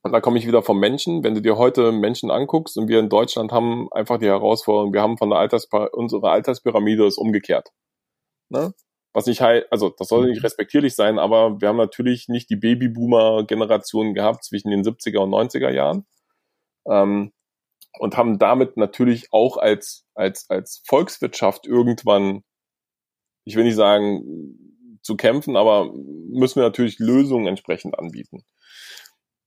und da komme ich wieder vom Menschen. Wenn du dir heute Menschen anguckst und wir in Deutschland haben einfach die Herausforderung, wir haben von der Alters unsere Alterspyramide ist umgekehrt. Ne? Was nicht heißt, also das soll nicht mhm. respektierlich sein, aber wir haben natürlich nicht die Babyboomer-Generation gehabt zwischen den 70er und 90er Jahren. Ähm, und haben damit natürlich auch als, als, als Volkswirtschaft irgendwann, ich will nicht sagen, zu kämpfen, aber müssen wir natürlich Lösungen entsprechend anbieten.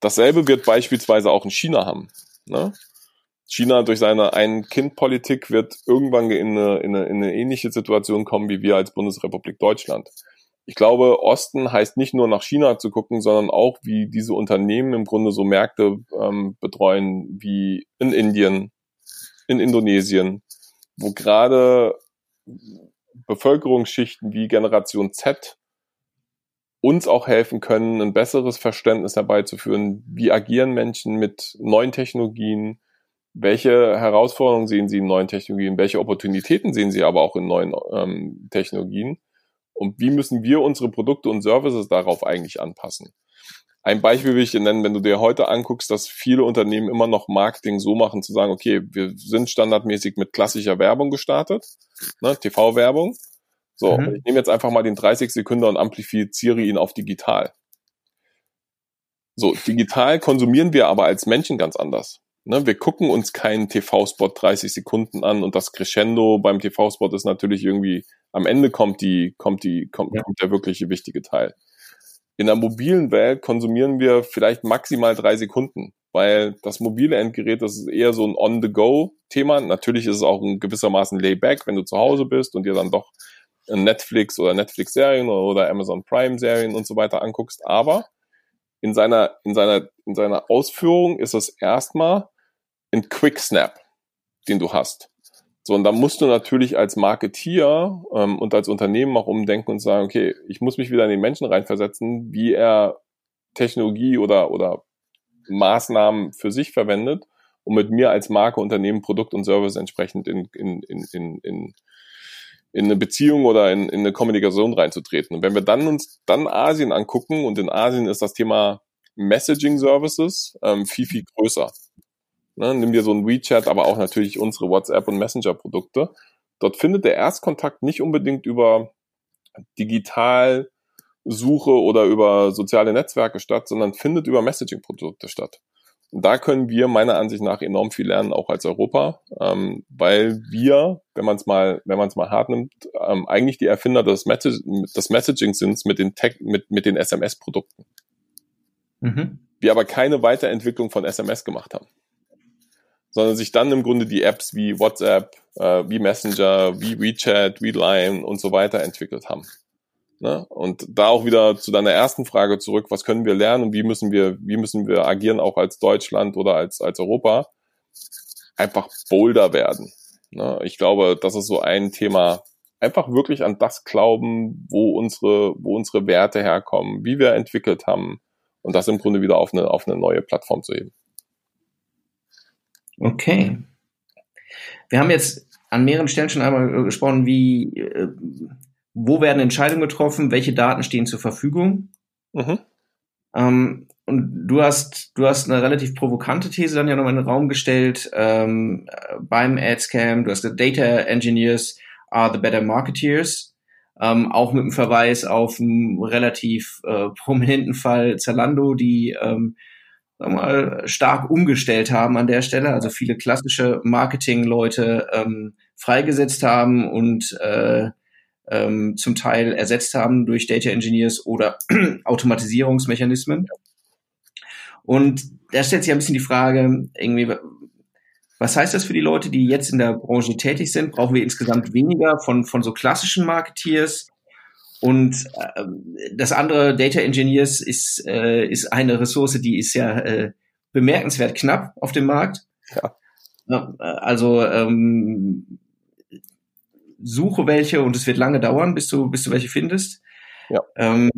Dasselbe wird beispielsweise auch in China haben. Ne? China durch seine Ein-Kind-Politik wird irgendwann in eine, in, eine, in eine ähnliche Situation kommen wie wir als Bundesrepublik Deutschland. Ich glaube, Osten heißt nicht nur nach China zu gucken, sondern auch, wie diese Unternehmen im Grunde so Märkte ähm, betreuen wie in Indien, in Indonesien, wo gerade Bevölkerungsschichten wie Generation Z uns auch helfen können, ein besseres Verständnis herbeizuführen, wie agieren Menschen mit neuen Technologien, welche Herausforderungen sehen sie in neuen Technologien, welche Opportunitäten sehen sie aber auch in neuen ähm, Technologien? Und wie müssen wir unsere Produkte und Services darauf eigentlich anpassen. Ein Beispiel will ich dir nennen, wenn du dir heute anguckst, dass viele Unternehmen immer noch Marketing so machen, zu sagen, okay, wir sind standardmäßig mit klassischer Werbung gestartet, ne, TV-Werbung, so, mhm. ich nehme jetzt einfach mal den 30 Sekunden und amplifiziere ihn auf digital. So, digital konsumieren wir aber als Menschen ganz anders. Ne, wir gucken uns keinen TV-Spot 30 Sekunden an und das Crescendo beim TV-Spot ist natürlich irgendwie, am Ende kommt die, kommt die, kommt, ja. kommt der wirkliche wichtige Teil. In der mobilen Welt konsumieren wir vielleicht maximal drei Sekunden, weil das mobile Endgerät, das ist eher so ein On-the-Go-Thema. Natürlich ist es auch ein gewissermaßen Layback, wenn du zu Hause bist und dir dann doch Netflix oder Netflix-Serien oder Amazon Prime-Serien und so weiter anguckst. Aber in seiner, in seiner, in seiner Ausführung ist es erstmal ein Quick Snap, den du hast. So, und da musst du natürlich als Marketier ähm, und als Unternehmen auch umdenken und sagen, okay, ich muss mich wieder in den Menschen reinversetzen, wie er Technologie oder, oder Maßnahmen für sich verwendet, um mit mir als Marke, Unternehmen, Produkt und Service entsprechend in, in, in, in, in, in eine Beziehung oder in, in eine Kommunikation reinzutreten. Und wenn wir dann uns dann Asien angucken, und in Asien ist das Thema Messaging Services ähm, viel, viel größer. Ne, nimm dir so ein WeChat, aber auch natürlich unsere WhatsApp und Messenger-Produkte. Dort findet der Erstkontakt nicht unbedingt über Digitalsuche oder über soziale Netzwerke statt, sondern findet über Messaging-Produkte statt. Da können wir meiner Ansicht nach enorm viel lernen, auch als Europa, ähm, weil wir, wenn man es mal, wenn man es mal hart nimmt, ähm, eigentlich die Erfinder des, Message des Messaging sind mit den Tech, mit, mit den SMS-Produkten. Mhm. Wir aber keine Weiterentwicklung von SMS gemacht haben sondern sich dann im Grunde die Apps wie WhatsApp, äh, wie Messenger, wie WeChat, wie Line und so weiter entwickelt haben. Ne? Und da auch wieder zu deiner ersten Frage zurück, was können wir lernen und wie müssen wir, wie müssen wir agieren, auch als Deutschland oder als, als Europa? Einfach bolder werden. Ne? Ich glaube, das ist so ein Thema, einfach wirklich an das glauben, wo unsere, wo unsere Werte herkommen, wie wir entwickelt haben und das im Grunde wieder auf eine, auf eine neue Plattform zu heben. Okay. Wir haben jetzt an mehreren Stellen schon einmal gesprochen, wie, äh, wo werden Entscheidungen getroffen, welche Daten stehen zur Verfügung. Mhm. Ähm, und du hast, du hast eine relativ provokante These dann ja nochmal in den Raum gestellt ähm, beim AdScam. Du hast gesagt, Data Engineers are the better marketeers. Ähm, auch mit dem Verweis auf einen relativ äh, prominenten Fall Zalando, die ähm, sagen wir mal, stark umgestellt haben an der Stelle, also viele klassische Marketing-Leute ähm, freigesetzt haben und äh, ähm, zum Teil ersetzt haben durch Data Engineers oder (clears throat) Automatisierungsmechanismen. Und da stellt sich ein bisschen die Frage, irgendwie, was heißt das für die Leute, die jetzt in der Branche tätig sind? Brauchen wir insgesamt weniger von, von so klassischen Marketeers? Und äh, das andere Data Engineers ist, äh, ist eine Ressource, die ist ja äh, bemerkenswert knapp auf dem Markt. Ja. Also ähm, suche welche und es wird lange dauern, bis du, bis du welche findest. Ja. Ähm,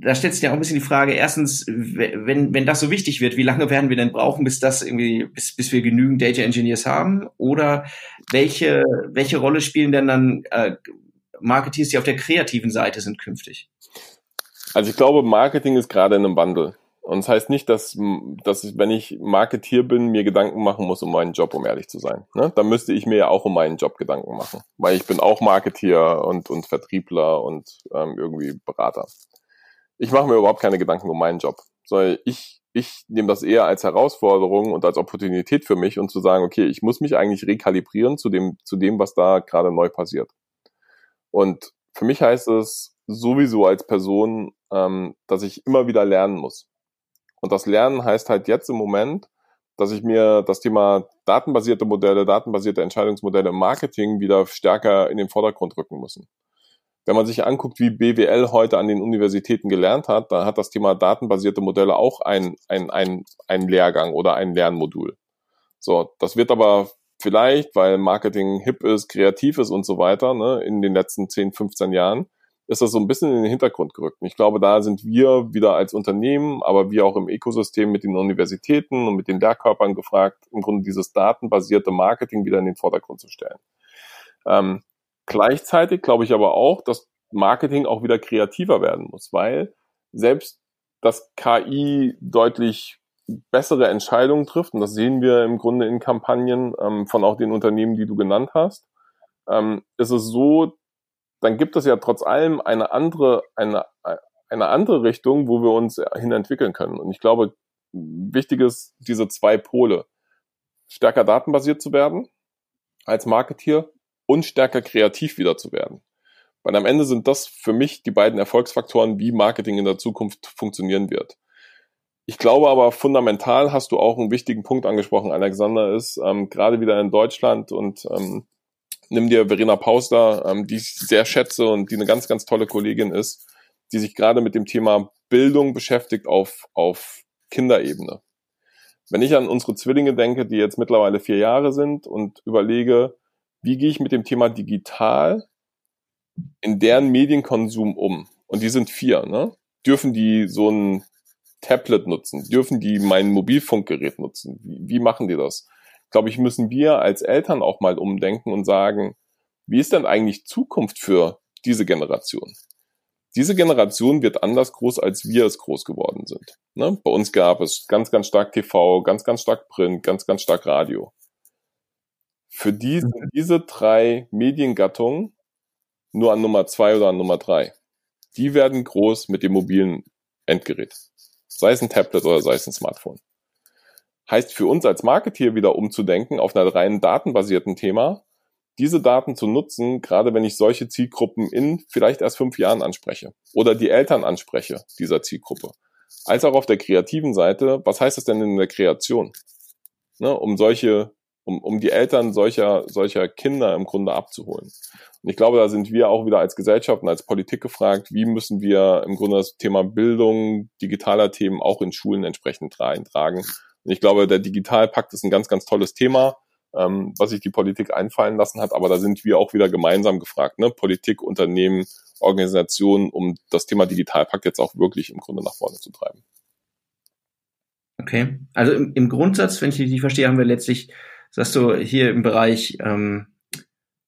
da stellt sich ja auch ein bisschen die Frage, erstens, wenn, wenn das so wichtig wird, wie lange werden wir denn brauchen, bis das irgendwie, bis, bis wir genügend Data Engineers haben? Oder welche, welche Rolle spielen denn dann äh, Marketeers, die auf der kreativen Seite sind künftig? Also ich glaube, Marketing ist gerade in einem Wandel. Und das heißt nicht, dass, dass ich, wenn ich Marketier bin, mir Gedanken machen muss um meinen Job, um ehrlich zu sein. Ne? Dann müsste ich mir ja auch um meinen Job Gedanken machen. Weil ich bin auch Marketier und, und Vertriebler und ähm, irgendwie Berater. Ich mache mir überhaupt keine Gedanken um meinen Job. Sondern ich, ich nehme das eher als Herausforderung und als Opportunität für mich und zu sagen, okay, ich muss mich eigentlich rekalibrieren zu dem, zu dem, was da gerade neu passiert. Und für mich heißt es sowieso als Person, ähm, dass ich immer wieder lernen muss. Und das Lernen heißt halt jetzt im Moment, dass ich mir das Thema datenbasierte Modelle, datenbasierte Entscheidungsmodelle im Marketing wieder stärker in den Vordergrund rücken müssen. Wenn man sich anguckt, wie BWL heute an den Universitäten gelernt hat, dann hat das Thema datenbasierte Modelle auch ein, ein, ein, ein Lehrgang oder ein Lernmodul. So, das wird aber vielleicht, weil Marketing hip ist, kreativ ist und so weiter, ne, in den letzten 10, 15 Jahren, ist das so ein bisschen in den Hintergrund gerückt. Und ich glaube, da sind wir wieder als Unternehmen, aber wir auch im Ökosystem mit den Universitäten und mit den Lehrkörpern gefragt, im Grunde dieses datenbasierte Marketing wieder in den Vordergrund zu stellen. Ähm, gleichzeitig glaube ich aber auch, dass Marketing auch wieder kreativer werden muss, weil selbst das KI deutlich bessere Entscheidungen trifft, und das sehen wir im Grunde in Kampagnen ähm, von auch den Unternehmen, die du genannt hast, ähm, ist es so, dann gibt es ja trotz allem eine andere, eine, eine andere Richtung, wo wir uns hin entwickeln können. Und ich glaube, wichtig ist, diese zwei Pole. Stärker datenbasiert zu werden als Marketeer und stärker kreativ wieder zu werden. Weil am Ende sind das für mich die beiden Erfolgsfaktoren, wie Marketing in der Zukunft funktionieren wird. Ich glaube aber fundamental hast du auch einen wichtigen Punkt angesprochen, Alexander, ist ähm, gerade wieder in Deutschland und ähm, nimm dir Verena Pauster, ähm, die ich sehr schätze und die eine ganz, ganz tolle Kollegin ist, die sich gerade mit dem Thema Bildung beschäftigt auf, auf Kinderebene. Wenn ich an unsere Zwillinge denke, die jetzt mittlerweile vier Jahre sind und überlege, wie gehe ich mit dem Thema digital in deren Medienkonsum um? Und die sind vier, ne? Dürfen die so ein Tablet nutzen? Dürfen die mein Mobilfunkgerät nutzen? Wie, wie machen die das? Glaube ich, müssen wir als Eltern auch mal umdenken und sagen, wie ist denn eigentlich Zukunft für diese Generation? Diese Generation wird anders groß, als wir es groß geworden sind. Ne? Bei uns gab es ganz, ganz stark TV, ganz, ganz stark Print, ganz, ganz stark Radio. Für die sind mhm. diese drei Mediengattungen nur an Nummer zwei oder an Nummer drei. Die werden groß mit dem mobilen Endgerät. Sei es ein Tablet oder sei es ein Smartphone. Heißt für uns als Marketeer wieder umzudenken auf einer rein datenbasierten Thema, diese Daten zu nutzen, gerade wenn ich solche Zielgruppen in vielleicht erst fünf Jahren anspreche oder die Eltern anspreche dieser Zielgruppe. Als auch auf der kreativen Seite, was heißt das denn in der Kreation? Ne, um solche, um, um die Eltern solcher, solcher Kinder im Grunde abzuholen. Und ich glaube, da sind wir auch wieder als Gesellschaft und als Politik gefragt, wie müssen wir im Grunde das Thema Bildung, digitaler Themen auch in Schulen entsprechend reintragen. Ich glaube, der Digitalpakt ist ein ganz, ganz tolles Thema ähm, was sich die Politik einfallen lassen hat. Aber da sind wir auch wieder gemeinsam gefragt, ne? Politik, Unternehmen, Organisationen, um das Thema Digitalpakt jetzt auch wirklich im Grunde nach vorne zu treiben. Okay, also im, im Grundsatz, wenn ich dich verstehe, haben wir letztlich, sagst du, hier im Bereich ähm,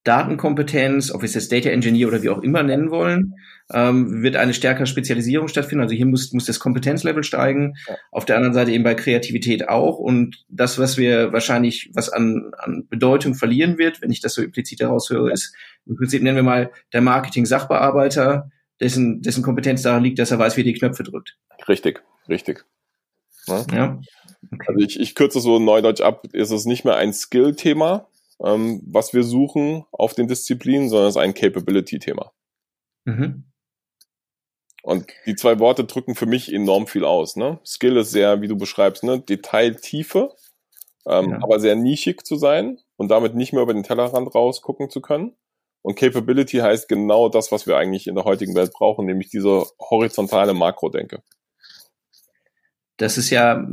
Datenkompetenz, ob wir es jetzt Data Engineer oder wie auch immer nennen wollen, ähm, wird eine stärkere Spezialisierung stattfinden. Also hier muss, muss das Kompetenzlevel steigen. Ja. Auf der anderen Seite eben bei Kreativität auch. Und das, was wir wahrscheinlich, was an, an Bedeutung verlieren wird, wenn ich das so implizit heraushöre, ist im Prinzip nennen wir mal der Marketing-Sachbearbeiter, dessen, dessen Kompetenz daran liegt, dass er weiß, wie er die Knöpfe drückt. Richtig, richtig. Ja. ja. Okay. Also ich, ich kürze so neudeutsch ab, ist es nicht mehr ein Skill-Thema, ähm, was wir suchen auf den Disziplinen, sondern es ist ein Capability-Thema. Mhm. Und die zwei Worte drücken für mich enorm viel aus. Ne? Skill ist sehr, wie du beschreibst, ne? Detailtiefe, ähm, ja. aber sehr nischig zu sein und damit nicht mehr über den Tellerrand rausgucken zu können. Und Capability heißt genau das, was wir eigentlich in der heutigen Welt brauchen, nämlich diese horizontale Makrodenke. Das ist ja,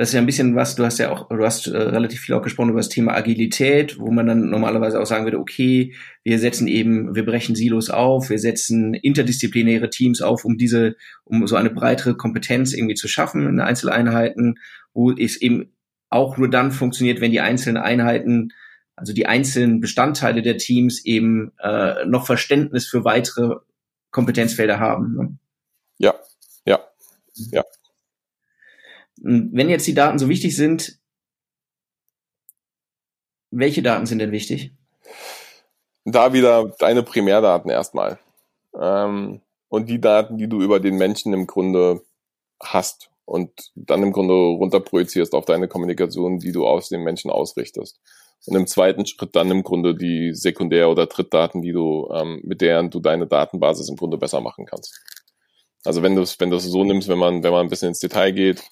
das ist ja ein bisschen was, du hast ja auch, du hast äh, relativ viel auch gesprochen über das Thema Agilität, wo man dann normalerweise auch sagen würde, okay, wir setzen eben, wir brechen Silos auf, wir setzen interdisziplinäre Teams auf, um diese, um so eine breitere Kompetenz irgendwie zu schaffen in Einzeleinheiten, wo es eben auch nur dann funktioniert, wenn die einzelnen Einheiten, also die einzelnen Bestandteile der Teams eben äh, noch Verständnis für weitere Kompetenzfelder haben. Ne? Ja, ja, ja. Wenn jetzt die Daten so wichtig sind, welche Daten sind denn wichtig? Da wieder deine Primärdaten erstmal. Ähm, und die Daten, die du über den Menschen im Grunde hast und dann im Grunde runterprojizierst auf deine Kommunikation, die du aus den Menschen ausrichtest. Und im zweiten Schritt dann im Grunde die Sekundär- oder Drittdaten, die du, ähm, mit deren du deine Datenbasis im Grunde besser machen kannst. Also wenn du es, wenn du es so nimmst, wenn man, wenn man ein bisschen ins Detail geht,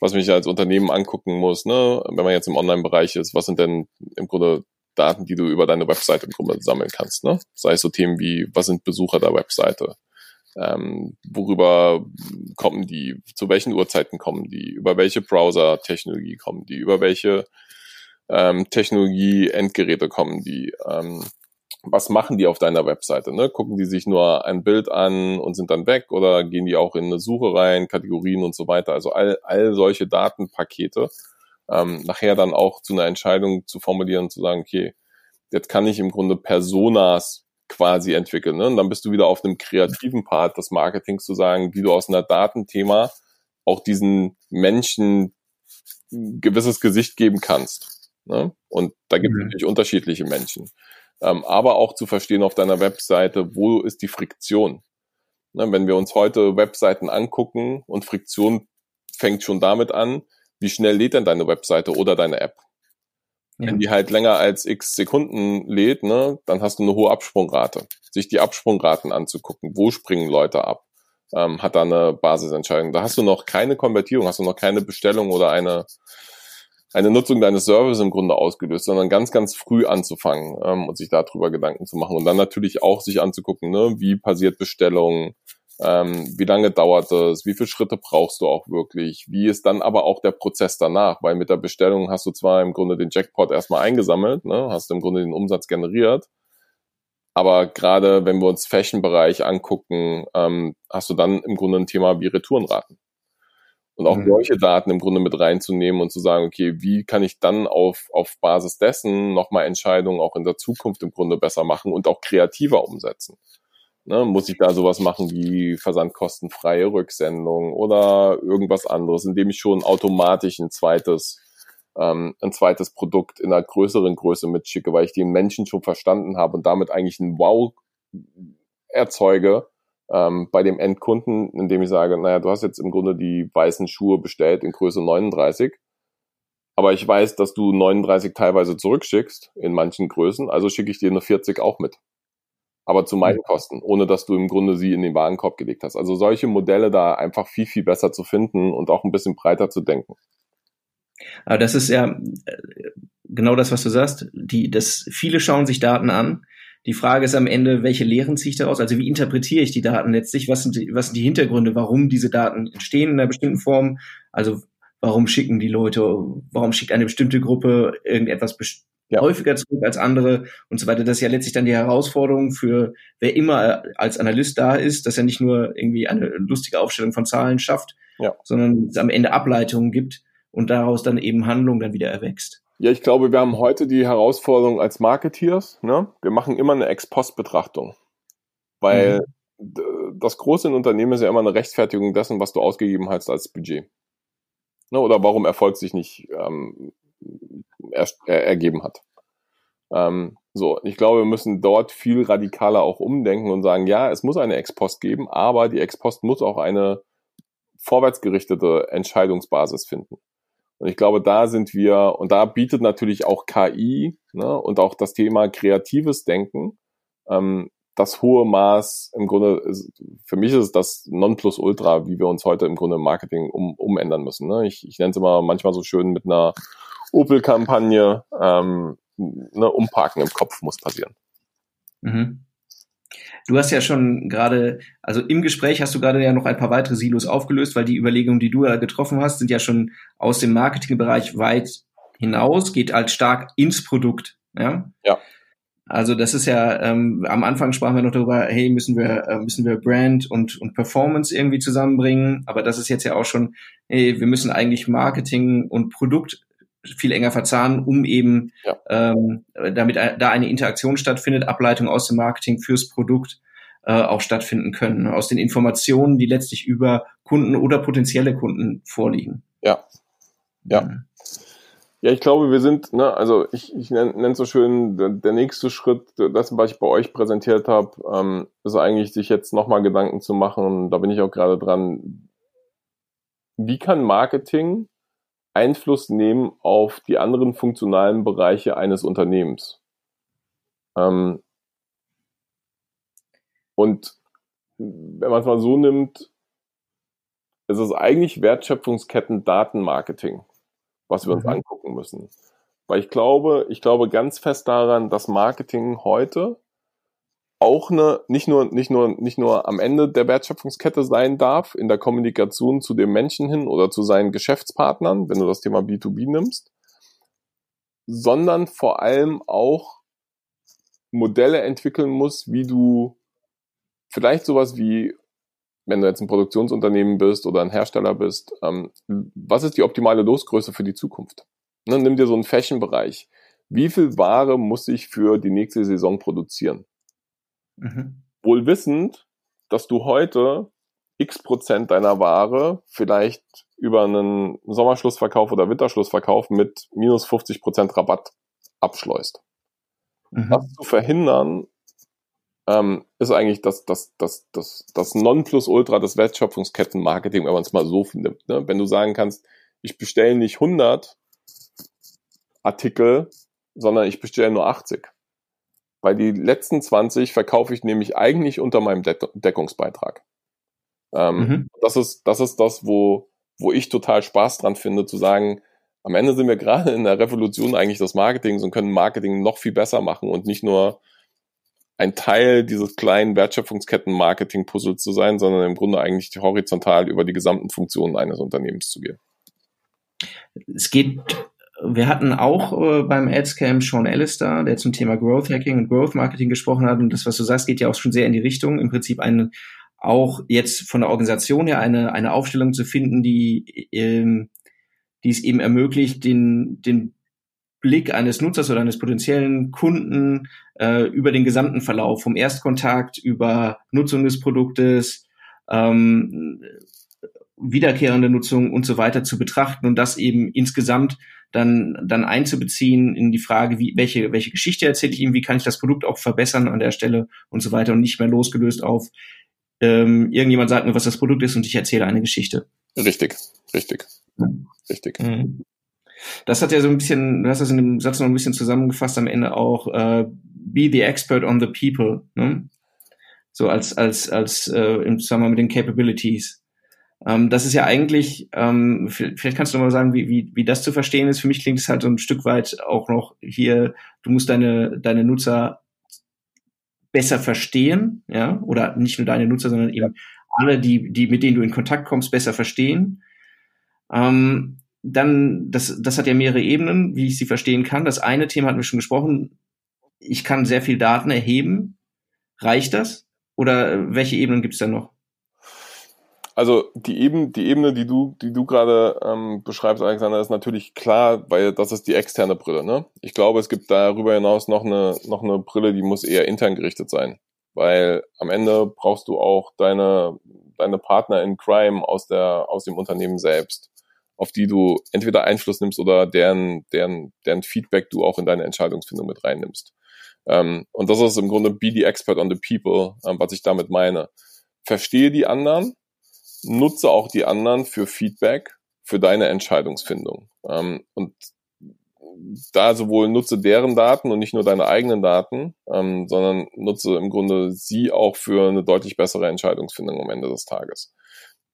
was mich als Unternehmen angucken muss, ne, wenn man jetzt im Online-Bereich ist, was sind denn im Grunde Daten, die du über deine Webseite im Grunde sammeln kannst, ne? Sei es so Themen wie, was sind Besucher der Webseite? Ähm, worüber kommen die, zu welchen Uhrzeiten kommen die, über welche Browser-Technologie kommen die, über welche ähm, Technologie-Endgeräte kommen die, ähm, was machen die auf deiner Webseite? Ne? Gucken die sich nur ein Bild an und sind dann weg oder gehen die auch in eine Suche rein, Kategorien und so weiter? Also all, all solche Datenpakete ähm, nachher dann auch zu einer Entscheidung zu formulieren und zu sagen, okay, jetzt kann ich im Grunde Personas quasi entwickeln. Ne? Und dann bist du wieder auf einem kreativen Part des Marketings zu sagen, wie du aus einer Datenthema auch diesen Menschen ein gewisses Gesicht geben kannst. Ne? Und da gibt es mhm. natürlich unterschiedliche Menschen ähm, aber auch zu verstehen auf deiner Webseite, wo ist die Friktion. Ne, wenn wir uns heute Webseiten angucken und Friktion fängt schon damit an, wie schnell lädt denn deine Webseite oder deine App? Ja. Wenn die halt länger als x Sekunden lädt, ne, dann hast du eine hohe Absprungrate. Sich die Absprungraten anzugucken, wo springen Leute ab, ähm, hat da eine Basisentscheidung. Da hast du noch keine Konvertierung, hast du noch keine Bestellung oder eine eine Nutzung deines Services im Grunde ausgelöst, sondern ganz, ganz früh anzufangen ähm, und sich darüber Gedanken zu machen und dann natürlich auch sich anzugucken, ne, wie passiert Bestellung, ähm, wie lange dauert es, wie viele Schritte brauchst du auch wirklich, wie ist dann aber auch der Prozess danach, weil mit der Bestellung hast du zwar im Grunde den Jackpot erstmal eingesammelt, ne, hast im Grunde den Umsatz generiert, aber gerade wenn wir uns Fashion-Bereich angucken, ähm, hast du dann im Grunde ein Thema wie Retourenraten. Und auch mhm. solche Daten im Grunde mit reinzunehmen und zu sagen, okay, wie kann ich dann auf, auf Basis dessen nochmal Entscheidungen auch in der Zukunft im Grunde besser machen und auch kreativer umsetzen. Ne, muss ich da sowas machen wie versandkostenfreie Rücksendung oder irgendwas anderes, indem ich schon automatisch ein zweites, ähm, ein zweites Produkt in einer größeren Größe mitschicke, weil ich den Menschen schon verstanden habe und damit eigentlich ein Wow erzeuge ähm, bei dem Endkunden, indem ich sage, naja, du hast jetzt im Grunde die weißen Schuhe bestellt in Größe 39, aber ich weiß, dass du 39 teilweise zurückschickst in manchen Größen, also schicke ich dir eine 40 auch mit aber zu meinen Kosten, ohne dass du im Grunde sie in den Warenkorb gelegt hast. Also solche Modelle da einfach viel, viel besser zu finden und auch ein bisschen breiter zu denken. Aber das ist ja äh, genau das, was du sagst. Die, das, viele schauen sich Daten an. Die Frage ist am Ende, welche Lehren ziehe ich daraus? Also wie interpretiere ich die Daten letztlich? Was sind die, was sind die Hintergründe, warum diese Daten entstehen in einer bestimmten Form? Also warum schicken die Leute, warum schickt eine bestimmte Gruppe irgendetwas ja. häufiger zurück als andere und so weiter. Das ist ja letztlich dann die Herausforderung für wer immer als Analyst da ist, dass er nicht nur irgendwie eine lustige Aufstellung von Zahlen schafft, ja. sondern es am Ende Ableitungen gibt und daraus dann eben Handlung dann wieder erwächst. Ja, ich glaube, wir haben heute die Herausforderung als Marketeers. Ne? Wir machen immer eine Ex-Post-Betrachtung, weil mhm. das Große in Unternehmen ist ja immer eine Rechtfertigung dessen, was du ausgegeben hast als Budget. Ne? Oder warum Erfolg sich nicht ähm, er, er, ergeben hat. Ähm, so, ich glaube, wir müssen dort viel radikaler auch umdenken und sagen, ja, es muss eine Ex-Post geben, aber die Ex-Post muss auch eine vorwärtsgerichtete Entscheidungsbasis finden. Und ich glaube, da sind wir, und da bietet natürlich auch KI ne, und auch das Thema kreatives Denken ähm, das hohe Maß im Grunde, ist, für mich ist es das Nonplusultra, wie wir uns heute im Grunde im Marketing um, umändern müssen. Ne? Ich, ich nenne es immer manchmal so schön mit einer Opel-Kampagne, ähm, ne, Umparken im Kopf muss passieren. Mhm. Du hast ja schon gerade, also im Gespräch hast du gerade ja noch ein paar weitere Silos aufgelöst, weil die Überlegungen, die du ja getroffen hast, sind ja schon aus dem Marketingbereich weit hinaus, geht als stark ins Produkt. Ja. ja. Also das ist ja, ähm, am Anfang sprachen wir noch darüber, hey, müssen wir, äh, müssen wir Brand und, und Performance irgendwie zusammenbringen, aber das ist jetzt ja auch schon, hey, wir müssen eigentlich Marketing und Produkt viel enger verzahnen, um eben ja. ähm, damit da eine Interaktion stattfindet, Ableitung aus dem Marketing fürs Produkt äh, auch stattfinden können, aus den Informationen, die letztlich über Kunden oder potenzielle Kunden vorliegen. Ja. Ja. Mhm. Ja, ich glaube, wir sind, ne, also ich, ich nenne nenn so schön, der, der, nächste Schritt, das, was ich bei euch präsentiert habe, ähm, ist eigentlich, sich jetzt nochmal Gedanken zu machen, da bin ich auch gerade dran, wie kann Marketing Einfluss nehmen auf die anderen funktionalen Bereiche eines Unternehmens. Ähm, und wenn man es mal so nimmt, ist es eigentlich Wertschöpfungsketten Datenmarketing, was wir uns mhm. angucken müssen. Weil ich glaube, ich glaube ganz fest daran, dass Marketing heute auch eine, nicht nur, nicht nur, nicht nur am Ende der Wertschöpfungskette sein darf, in der Kommunikation zu dem Menschen hin oder zu seinen Geschäftspartnern, wenn du das Thema B2B nimmst, sondern vor allem auch Modelle entwickeln muss, wie du vielleicht sowas wie, wenn du jetzt ein Produktionsunternehmen bist oder ein Hersteller bist, ähm, was ist die optimale Losgröße für die Zukunft? Ne, nimm dir so einen Fashion-Bereich. Wie viel Ware muss ich für die nächste Saison produzieren? Mhm. Wohl wissend, dass du heute x Prozent deiner Ware vielleicht über einen Sommerschlussverkauf oder Winterschlussverkauf mit minus 50 Prozent Rabatt abschleust. Mhm. Das zu verhindern, ähm, ist eigentlich das, das, das, das, das Nonplusultra des Wertschöpfungskettenmarketing, wenn man es mal so nimmt. Ne? Wenn du sagen kannst, ich bestelle nicht 100 Artikel, sondern ich bestelle nur 80. Weil die letzten 20 verkaufe ich nämlich eigentlich unter meinem De Deckungsbeitrag. Ähm, mhm. Das ist das, ist das wo, wo ich total Spaß dran finde, zu sagen, am Ende sind wir gerade in der Revolution eigentlich des Marketings und können Marketing noch viel besser machen und nicht nur ein Teil dieses kleinen Wertschöpfungsketten-Marketing-Puzzles zu sein, sondern im Grunde eigentlich horizontal über die gesamten Funktionen eines Unternehmens zu gehen. Es geht, wir hatten auch äh, beim Adscamp Sean Ellis da, der zum Thema Growth Hacking und Growth Marketing gesprochen hat. Und das, was du sagst, geht ja auch schon sehr in die Richtung, im Prinzip eine, auch jetzt von der Organisation her eine, eine Aufstellung zu finden, die, ähm, die es eben ermöglicht, den, den Blick eines Nutzers oder eines potenziellen Kunden äh, über den gesamten Verlauf, vom Erstkontakt über Nutzung des Produktes, ähm, wiederkehrende Nutzung und so weiter zu betrachten und das eben insgesamt dann, dann einzubeziehen in die Frage, wie, welche, welche Geschichte erzähle ich ihm, wie kann ich das Produkt auch verbessern an der Stelle und so weiter und nicht mehr losgelöst auf, ähm, irgendjemand sagt mir, was das Produkt ist und ich erzähle eine Geschichte. Richtig, richtig, richtig. Mhm. Das hat ja so ein bisschen, du hast das in dem Satz noch ein bisschen zusammengefasst am Ende auch, äh, be the expert on the people, ne? So als, als, als äh, im Zusammenhang mit den Capabilities. Ähm, das ist ja eigentlich, ähm, vielleicht kannst du noch mal sagen, wie, wie, wie das zu verstehen ist. Für mich klingt es halt so ein Stück weit auch noch hier, du musst deine, deine Nutzer besser verstehen, ja, oder nicht nur deine Nutzer, sondern eben alle, die, die, mit denen du in Kontakt kommst, besser verstehen. Ähm, dann, das, das hat ja mehrere Ebenen, wie ich sie verstehen kann. Das eine Thema hatten wir schon gesprochen. Ich kann sehr viel Daten erheben. Reicht das? Oder welche Ebenen gibt es da noch? Also die Ebene, die Ebene, die du, die du gerade ähm, beschreibst, Alexander, ist natürlich klar, weil das ist die externe Brille. Ne? Ich glaube, es gibt darüber hinaus noch eine, noch eine Brille, die muss eher intern gerichtet sein, weil am Ende brauchst du auch deine, deine Partner in Crime aus der, aus dem Unternehmen selbst auf die du entweder Einfluss nimmst oder deren, deren, deren Feedback du auch in deine Entscheidungsfindung mit reinnimmst. Ähm, und das ist im Grunde be the expert on the people, ähm, was ich damit meine. Verstehe die anderen, nutze auch die anderen für Feedback, für deine Entscheidungsfindung. Ähm, und da sowohl nutze deren Daten und nicht nur deine eigenen Daten, ähm, sondern nutze im Grunde sie auch für eine deutlich bessere Entscheidungsfindung am Ende des Tages.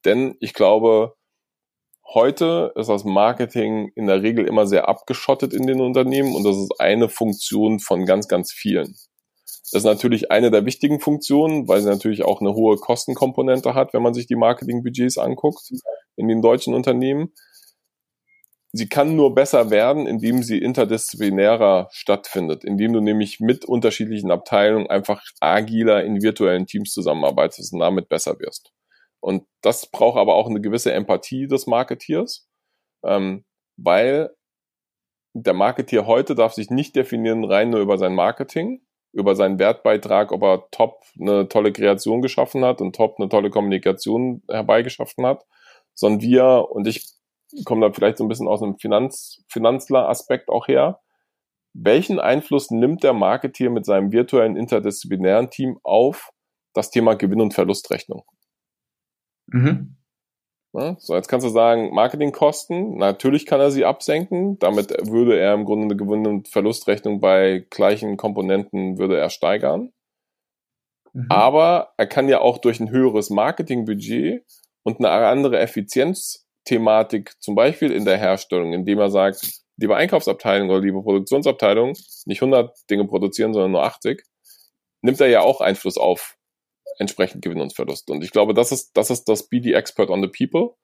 Denn ich glaube, Heute ist das Marketing in der Regel immer sehr abgeschottet in den Unternehmen und das ist eine Funktion von ganz, ganz vielen. Das ist natürlich eine der wichtigen Funktionen, weil sie natürlich auch eine hohe Kostenkomponente hat, wenn man sich die Marketingbudgets anguckt in den deutschen Unternehmen. Sie kann nur besser werden, indem sie interdisziplinärer stattfindet, indem du nämlich mit unterschiedlichen Abteilungen einfach agiler in virtuellen Teams zusammenarbeitest und damit besser wirst. Und das braucht aber auch eine gewisse Empathie des Marketeers, ähm, weil der Marketeer heute darf sich nicht definieren rein nur über sein Marketing, über seinen Wertbeitrag, ob er top eine tolle Kreation geschaffen hat und top eine tolle Kommunikation herbeigeschaffen hat, sondern wir, und ich komme da vielleicht so ein bisschen aus einem Finanz, Finanzler-Aspekt auch her, welchen Einfluss nimmt der Marketeer mit seinem virtuellen interdisziplinären Team auf das Thema Gewinn- und Verlustrechnung? Mhm. So, jetzt kannst du sagen, Marketingkosten, natürlich kann er sie absenken. Damit würde er im Grunde eine Gewinn- und Verlustrechnung bei gleichen Komponenten würde er steigern. Mhm. Aber er kann ja auch durch ein höheres Marketingbudget und eine andere Effizienzthematik, zum Beispiel in der Herstellung, indem er sagt, liebe Einkaufsabteilung oder liebe Produktionsabteilung, nicht 100 Dinge produzieren, sondern nur 80, nimmt er ja auch Einfluss auf entsprechend Gewinn und Verlust. Und ich glaube, das ist, das ist das Be the Expert on the People.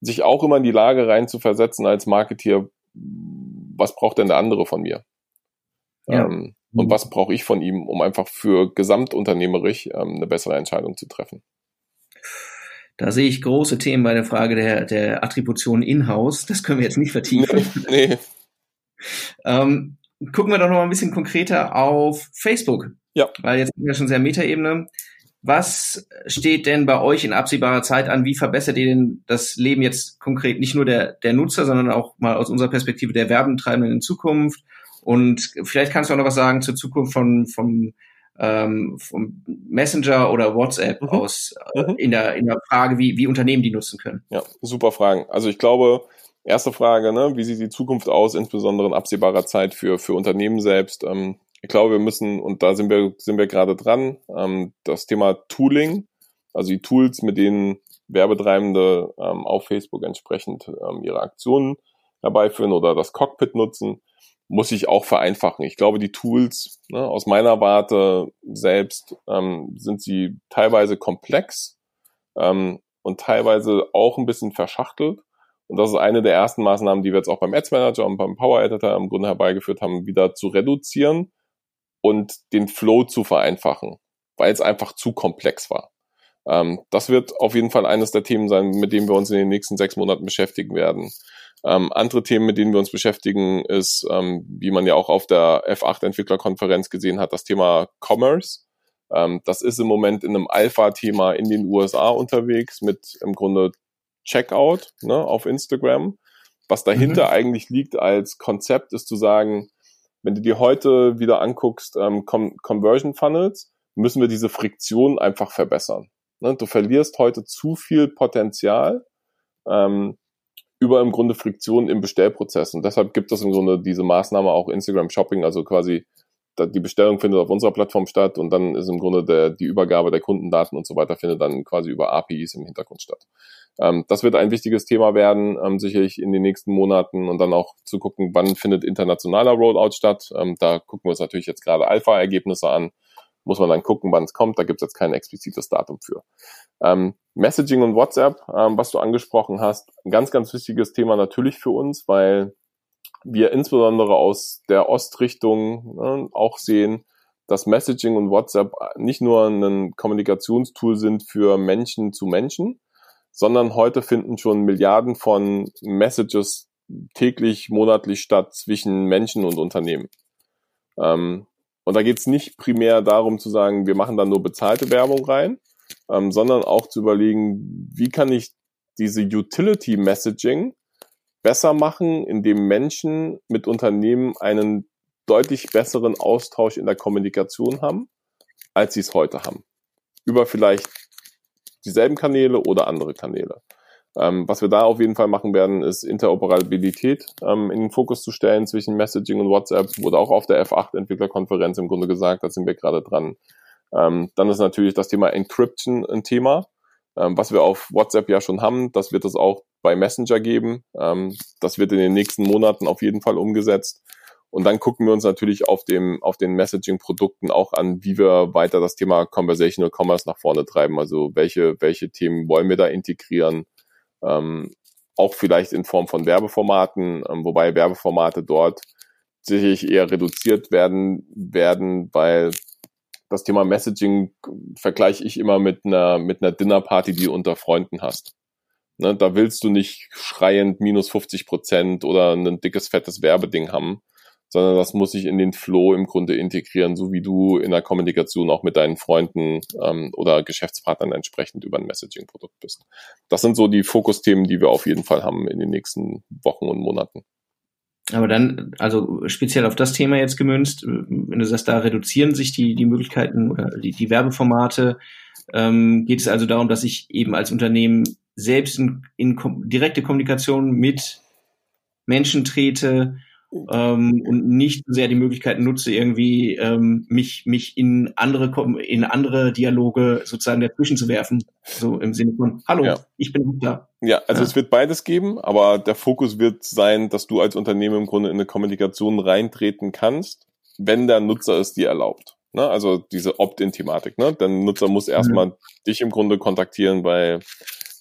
Sich auch immer in die Lage rein zu versetzen als Marketeer, was braucht denn der andere von mir? Ja. Ähm, und was brauche ich von ihm, um einfach für gesamtunternehmerisch ähm, eine bessere Entscheidung zu treffen? Da sehe ich große Themen bei der Frage der, der Attribution in-house. Das können wir jetzt nicht vertiefen. Nee. nee. (laughs) ähm, gucken wir doch noch mal ein bisschen konkreter auf Facebook. Ja. Weil jetzt sind wir schon sehr Metaebene. Was steht denn bei euch in absehbarer Zeit an? Wie verbessert ihr denn das Leben jetzt konkret nicht nur der, der Nutzer, sondern auch mal aus unserer Perspektive der Werbentreibenden in Zukunft? Und vielleicht kannst du auch noch was sagen zur Zukunft von, vom ähm, vom Messenger oder WhatsApp mhm. aus äh, mhm. in, der, in der Frage, wie, wie Unternehmen die nutzen können? Ja, super Fragen. Also ich glaube, erste Frage, ne, wie sieht die Zukunft aus, insbesondere in absehbarer Zeit für, für Unternehmen selbst? Ähm, ich glaube, wir müssen, und da sind wir, sind wir gerade dran, ähm, das Thema Tooling, also die Tools, mit denen Werbetreibende ähm, auf Facebook entsprechend ähm, ihre Aktionen herbeiführen oder das Cockpit nutzen, muss ich auch vereinfachen. Ich glaube, die Tools ne, aus meiner Warte selbst ähm, sind sie teilweise komplex ähm, und teilweise auch ein bisschen verschachtelt. Und das ist eine der ersten Maßnahmen, die wir jetzt auch beim Ads Manager und beim Power Editor im Grunde herbeigeführt haben, wieder zu reduzieren und den Flow zu vereinfachen, weil es einfach zu komplex war. Ähm, das wird auf jeden Fall eines der Themen sein, mit dem wir uns in den nächsten sechs Monaten beschäftigen werden. Ähm, andere Themen, mit denen wir uns beschäftigen, ist, ähm, wie man ja auch auf der F8-Entwicklerkonferenz gesehen hat, das Thema Commerce. Ähm, das ist im Moment in einem Alpha-Thema in den USA unterwegs mit im Grunde Checkout ne, auf Instagram. Was dahinter mhm. eigentlich liegt als Konzept, ist zu sagen, wenn du dir heute wieder anguckst, ähm, Conversion Funnels, müssen wir diese Friktion einfach verbessern. Ne? Du verlierst heute zu viel Potenzial ähm, über im Grunde Friktion im Bestellprozess. Und deshalb gibt es im Grunde diese Maßnahme auch Instagram Shopping, also quasi die Bestellung findet auf unserer Plattform statt und dann ist im Grunde der, die Übergabe der Kundendaten und so weiter findet dann quasi über APIs im Hintergrund statt. Ähm, das wird ein wichtiges Thema werden, ähm, sicherlich in den nächsten Monaten und dann auch zu gucken, wann findet internationaler Rollout statt. Ähm, da gucken wir uns natürlich jetzt gerade Alpha-Ergebnisse an muss man dann gucken, wann es kommt. Da gibt es jetzt kein explizites Datum für. Ähm, Messaging und WhatsApp, ähm, was du angesprochen hast, ein ganz, ganz wichtiges Thema natürlich für uns, weil wir insbesondere aus der Ostrichtung ne, auch sehen, dass Messaging und WhatsApp nicht nur ein Kommunikationstool sind für Menschen zu Menschen, sondern heute finden schon Milliarden von Messages täglich, monatlich statt zwischen Menschen und Unternehmen. Ähm, und da geht es nicht primär darum zu sagen, wir machen dann nur bezahlte Werbung rein, ähm, sondern auch zu überlegen, wie kann ich diese Utility Messaging besser machen, indem Menschen mit Unternehmen einen deutlich besseren Austausch in der Kommunikation haben, als sie es heute haben. Über vielleicht dieselben Kanäle oder andere Kanäle. Ähm, was wir da auf jeden Fall machen werden, ist Interoperabilität ähm, in den Fokus zu stellen zwischen Messaging und WhatsApp. Wurde auch auf der F8-Entwicklerkonferenz im Grunde gesagt, da sind wir gerade dran. Ähm, dann ist natürlich das Thema Encryption ein Thema, ähm, was wir auf WhatsApp ja schon haben. Das wird es auch bei Messenger geben. Ähm, das wird in den nächsten Monaten auf jeden Fall umgesetzt. Und dann gucken wir uns natürlich auf dem, auf den Messaging-Produkten auch an, wie wir weiter das Thema Conversational Commerce nach vorne treiben. Also welche, welche Themen wollen wir da integrieren? ähm, auch vielleicht in Form von Werbeformaten, ähm, wobei Werbeformate dort sicherlich eher reduziert werden werden, weil das Thema Messaging vergleiche ich immer mit einer mit einer Dinnerparty, die du unter Freunden hast. Ne, da willst du nicht schreiend minus 50 Prozent oder ein dickes fettes Werbeding haben, sondern das muss sich in den Flow im Grunde integrieren, so wie du in der Kommunikation auch mit deinen Freunden ähm, oder Geschäftspartnern entsprechend über ein Messaging-Produkt bist. Das sind so die Fokusthemen, die wir auf jeden Fall haben in den nächsten Wochen und Monaten. Aber dann, also speziell auf das Thema jetzt gemünzt, wenn du sagst, da reduzieren sich die, die Möglichkeiten oder die, die Werbeformate, ähm, geht es also darum, dass ich eben als Unternehmen selbst in, in kom direkte Kommunikation mit Menschen trete, ähm, und nicht sehr die Möglichkeit nutze, irgendwie ähm, mich, mich in andere in andere Dialoge sozusagen dazwischen zu werfen. So im Sinne von, hallo, ja. ich bin da. Ja, also ja. es wird beides geben, aber der Fokus wird sein, dass du als Unternehmen im Grunde in eine Kommunikation reintreten kannst, wenn der Nutzer es dir erlaubt. Ne? Also diese Opt-in-Thematik. Ne? Der Nutzer muss erstmal mhm. dich im Grunde kontaktieren, weil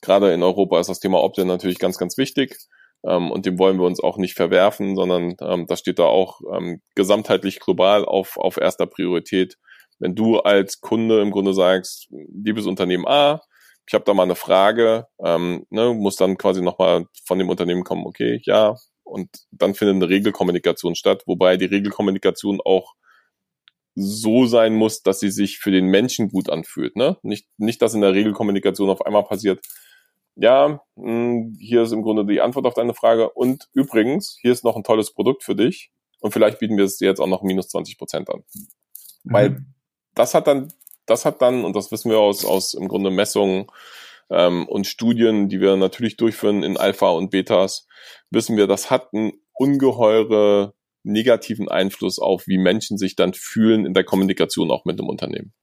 gerade in Europa ist das Thema Opt-in natürlich ganz, ganz wichtig ähm, und dem wollen wir uns auch nicht verwerfen, sondern ähm, das steht da auch ähm, gesamtheitlich global auf, auf erster Priorität. Wenn du als Kunde im Grunde sagst, liebes Unternehmen A, ich habe da mal eine Frage, ähm, ne, muss dann quasi nochmal von dem Unternehmen kommen, okay, ja, und dann findet eine Regelkommunikation statt, wobei die Regelkommunikation auch so sein muss, dass sie sich für den Menschen gut anfühlt. Ne? Nicht, nicht, dass in der Regelkommunikation auf einmal passiert, ja, hm, hier ist im Grunde die Antwort auf deine Frage. Und übrigens, hier ist noch ein tolles Produkt für dich. Und vielleicht bieten wir es dir jetzt auch noch minus 20 Prozent an. Mhm. Weil das hat dann, das hat dann, und das wissen wir aus, aus im Grunde Messungen ähm, und Studien, die wir natürlich durchführen in Alpha und Betas, wissen wir, das hat einen ungeheure negativen Einfluss auf, wie Menschen sich dann fühlen in der Kommunikation auch mit einem Unternehmen.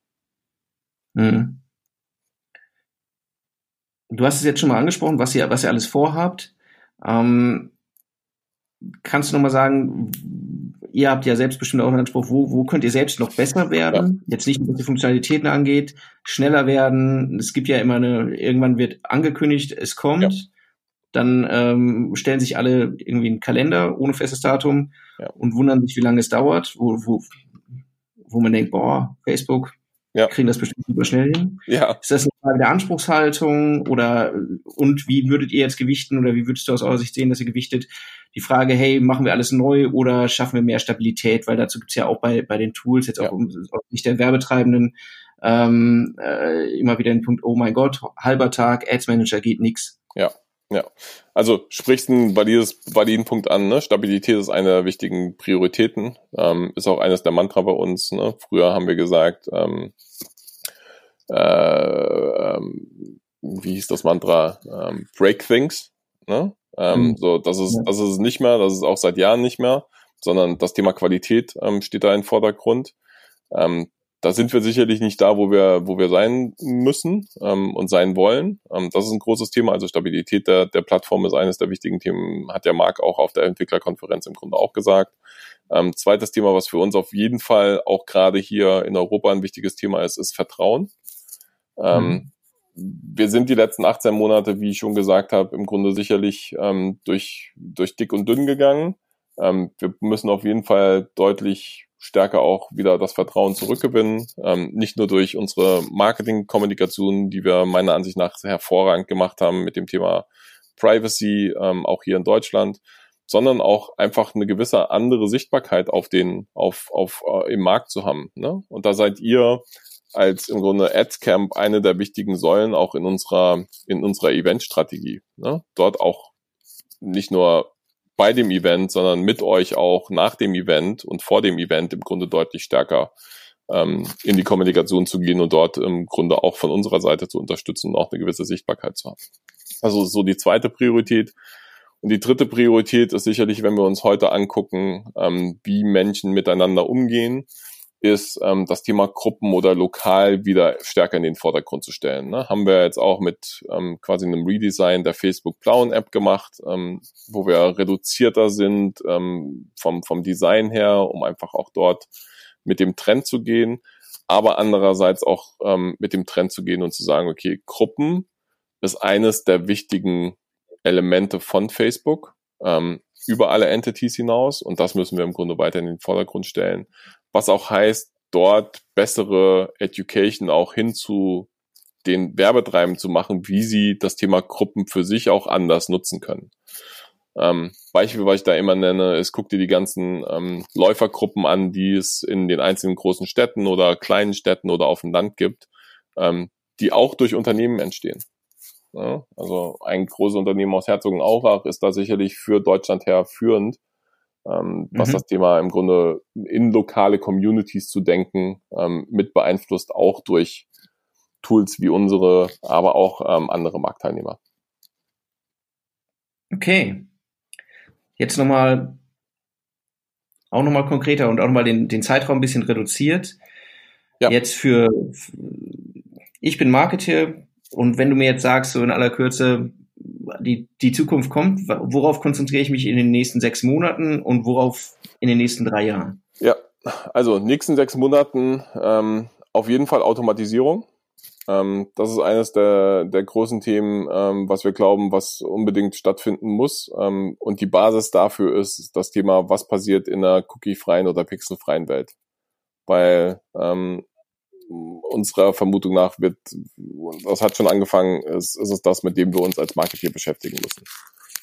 Mhm. Du hast es jetzt schon mal angesprochen, was ihr, was ihr alles vorhabt. Ähm, kannst du noch mal sagen, ihr habt ja selbst bestimmt auch einen Anspruch, wo, wo könnt ihr selbst noch besser werden? Ja. Jetzt nicht, was die Funktionalitäten angeht, schneller werden. Es gibt ja immer eine, irgendwann wird angekündigt, es kommt. Ja. Dann ähm, stellen sich alle irgendwie einen Kalender ohne festes Datum ja. und wundern sich, wie lange es dauert, wo, wo, wo man denkt, boah, Facebook, ja. kriegen das bestimmt super schnell hin. Ja. Ist das eine Frage der Anspruchshaltung oder und wie würdet ihr jetzt gewichten oder wie würdest du aus eurer Sicht sehen, dass ihr gewichtet die Frage, hey, machen wir alles neu oder schaffen wir mehr Stabilität? Weil dazu gibt's ja auch bei, bei den Tools, jetzt auch ja. aus Sicht der Werbetreibenden, ähm, äh, immer wieder den Punkt, oh mein Gott, halber Tag, Ads Manager geht nix. Ja. Ja, also sprichst einen valides, validen Punkt an. Ne? Stabilität ist eine der wichtigen Prioritäten, ähm, ist auch eines der Mantra bei uns. Ne? Früher haben wir gesagt, ähm, äh, ähm, wie hieß das Mantra? Ähm, break things. Ne? Ähm, mhm. So, das ist, das ist nicht mehr, das ist auch seit Jahren nicht mehr, sondern das Thema Qualität ähm, steht da im Vordergrund. Ähm, da sind wir sicherlich nicht da, wo wir, wo wir sein müssen ähm, und sein wollen. Ähm, das ist ein großes Thema. Also Stabilität der, der Plattform ist eines der wichtigen Themen, hat ja Marc auch auf der Entwicklerkonferenz im Grunde auch gesagt. Ähm, zweites Thema, was für uns auf jeden Fall auch gerade hier in Europa ein wichtiges Thema ist, ist Vertrauen. Ähm, mhm wir sind die letzten 18 Monate, wie ich schon gesagt habe, im Grunde sicherlich ähm, durch, durch dick und dünn gegangen. Ähm, wir müssen auf jeden Fall deutlich stärker auch wieder das Vertrauen zurückgewinnen. Ähm, nicht nur durch unsere Marketingkommunikation, die wir meiner Ansicht nach hervorragend gemacht haben mit dem Thema Privacy, ähm, auch hier in Deutschland, sondern auch einfach eine gewisse andere Sichtbarkeit auf den, auf, auf äh, im Markt zu haben. Ne? Und da seid ihr als im Grunde AdsCamp eine der wichtigen Säulen auch in unserer, in unserer Eventstrategie. Ne? Dort auch nicht nur bei dem Event, sondern mit euch auch nach dem Event und vor dem Event im Grunde deutlich stärker ähm, in die Kommunikation zu gehen und dort im Grunde auch von unserer Seite zu unterstützen und auch eine gewisse Sichtbarkeit zu haben. Also so die zweite Priorität. Und die dritte Priorität ist sicherlich, wenn wir uns heute angucken, ähm, wie Menschen miteinander umgehen, ist ähm, das Thema Gruppen oder lokal wieder stärker in den Vordergrund zu stellen. Ne? Haben wir jetzt auch mit ähm, quasi einem Redesign der Facebook Blauen App gemacht, ähm, wo wir reduzierter sind ähm, vom, vom Design her, um einfach auch dort mit dem Trend zu gehen, aber andererseits auch ähm, mit dem Trend zu gehen und zu sagen, okay, Gruppen ist eines der wichtigen Elemente von Facebook ähm, über alle Entities hinaus und das müssen wir im Grunde weiter in den Vordergrund stellen, was auch heißt, dort bessere Education auch hin zu den Werbetreiben zu machen, wie sie das Thema Gruppen für sich auch anders nutzen können. Ähm, Beispiel, was ich da immer nenne, ist, guck dir die ganzen ähm, Läufergruppen an, die es in den einzelnen großen Städten oder kleinen Städten oder auf dem Land gibt, ähm, die auch durch Unternehmen entstehen. Ja, also ein großes Unternehmen aus Herzogenaurach ist da sicherlich für Deutschland her führend, ähm, was mhm. das Thema im Grunde in lokale Communities zu denken ähm, mit beeinflusst, auch durch Tools wie unsere, aber auch ähm, andere Marktteilnehmer. Okay. Jetzt nochmal, auch nochmal konkreter und auch nochmal den, den Zeitraum ein bisschen reduziert. Ja. Jetzt für, ich bin Marketer und wenn du mir jetzt sagst, so in aller Kürze, die, die Zukunft kommt, worauf konzentriere ich mich in den nächsten sechs Monaten und worauf in den nächsten drei Jahren? Ja, also nächsten sechs Monaten ähm, auf jeden Fall Automatisierung. Ähm, das ist eines der, der großen Themen, ähm, was wir glauben, was unbedingt stattfinden muss. Ähm, und die Basis dafür ist das Thema, was passiert in einer cookie-freien oder pixelfreien Welt. Weil ähm, unserer Vermutung nach wird, das hat schon angefangen, ist, ist es das, mit dem wir uns als Marketeer beschäftigen müssen.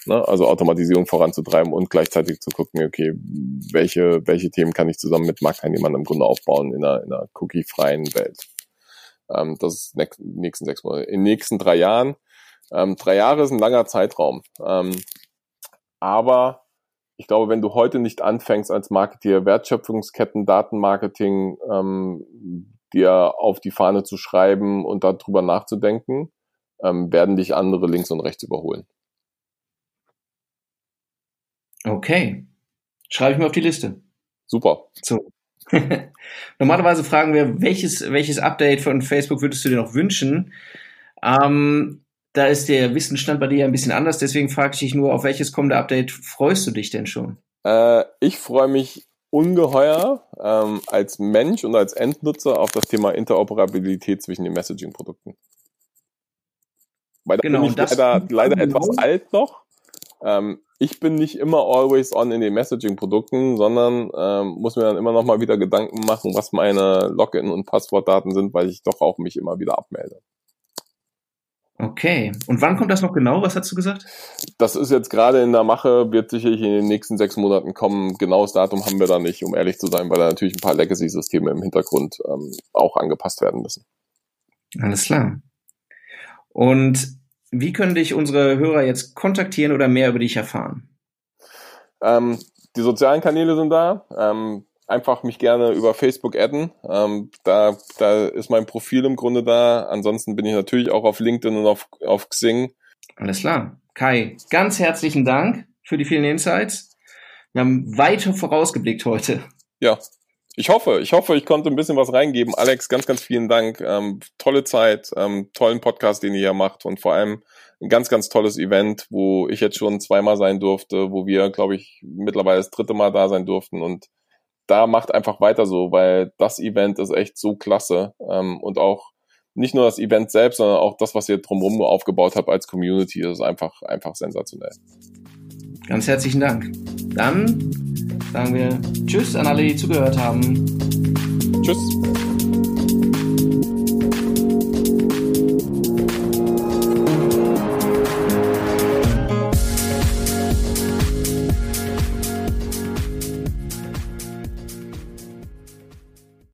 Ne? Also Automatisierung voranzutreiben und gleichzeitig zu gucken, okay, welche, welche Themen kann ich zusammen mit Marktteilnehmern im Grunde aufbauen in einer, in einer cookie-freien Welt. Ähm, das ist ne nächsten sechs Monate. In den nächsten drei Jahren. Ähm, drei Jahre ist ein langer Zeitraum. Ähm, aber ich glaube, wenn du heute nicht anfängst als Marketeer Wertschöpfungsketten, Datenmarketing, ähm, dir auf die Fahne zu schreiben und darüber nachzudenken, ähm, werden dich andere links und rechts überholen. Okay. Schreibe ich mir auf die Liste. Super. So. (laughs) Normalerweise fragen wir, welches, welches Update von Facebook würdest du dir noch wünschen? Ähm, da ist der Wissensstand bei dir ja ein bisschen anders, deswegen frage ich dich nur, auf welches kommende Update freust du dich denn schon? Äh, ich freue mich ungeheuer ähm, als Mensch und als Endnutzer auf das Thema Interoperabilität zwischen den Messaging-Produkten. Weil da genau, bin ich leider, leider genau. etwas alt noch. Ähm, ich bin nicht immer always on in den Messaging-Produkten, sondern ähm, muss mir dann immer noch mal wieder Gedanken machen, was meine Login- und Passwortdaten sind, weil ich doch auch mich immer wieder abmelde. Okay. Und wann kommt das noch genau? Was hast du gesagt? Das ist jetzt gerade in der Mache, wird sicherlich in den nächsten sechs Monaten kommen. Genaues Datum haben wir da nicht, um ehrlich zu sein, weil da natürlich ein paar Legacy-Systeme im Hintergrund ähm, auch angepasst werden müssen. Alles klar. Und wie können dich unsere Hörer jetzt kontaktieren oder mehr über dich erfahren? Ähm, die sozialen Kanäle sind da. Ähm, einfach mich gerne über Facebook adden. Ähm, da, da ist mein Profil im Grunde da. Ansonsten bin ich natürlich auch auf LinkedIn und auf, auf Xing. Alles klar. Kai, ganz herzlichen Dank für die vielen Insights. Wir haben weiter vorausgeblickt heute. Ja, ich hoffe, ich hoffe, ich konnte ein bisschen was reingeben. Alex, ganz, ganz vielen Dank. Ähm, tolle Zeit, ähm, tollen Podcast, den ihr hier macht und vor allem ein ganz, ganz tolles Event, wo ich jetzt schon zweimal sein durfte, wo wir, glaube ich, mittlerweile das dritte Mal da sein durften und da macht einfach weiter so, weil das Event ist echt so klasse ähm, und auch nicht nur das Event selbst, sondern auch das, was ihr drumherum aufgebaut habt als Community, ist einfach, einfach sensationell. Ganz herzlichen Dank. Dann sagen wir Tschüss an alle, die zugehört haben. Tschüss.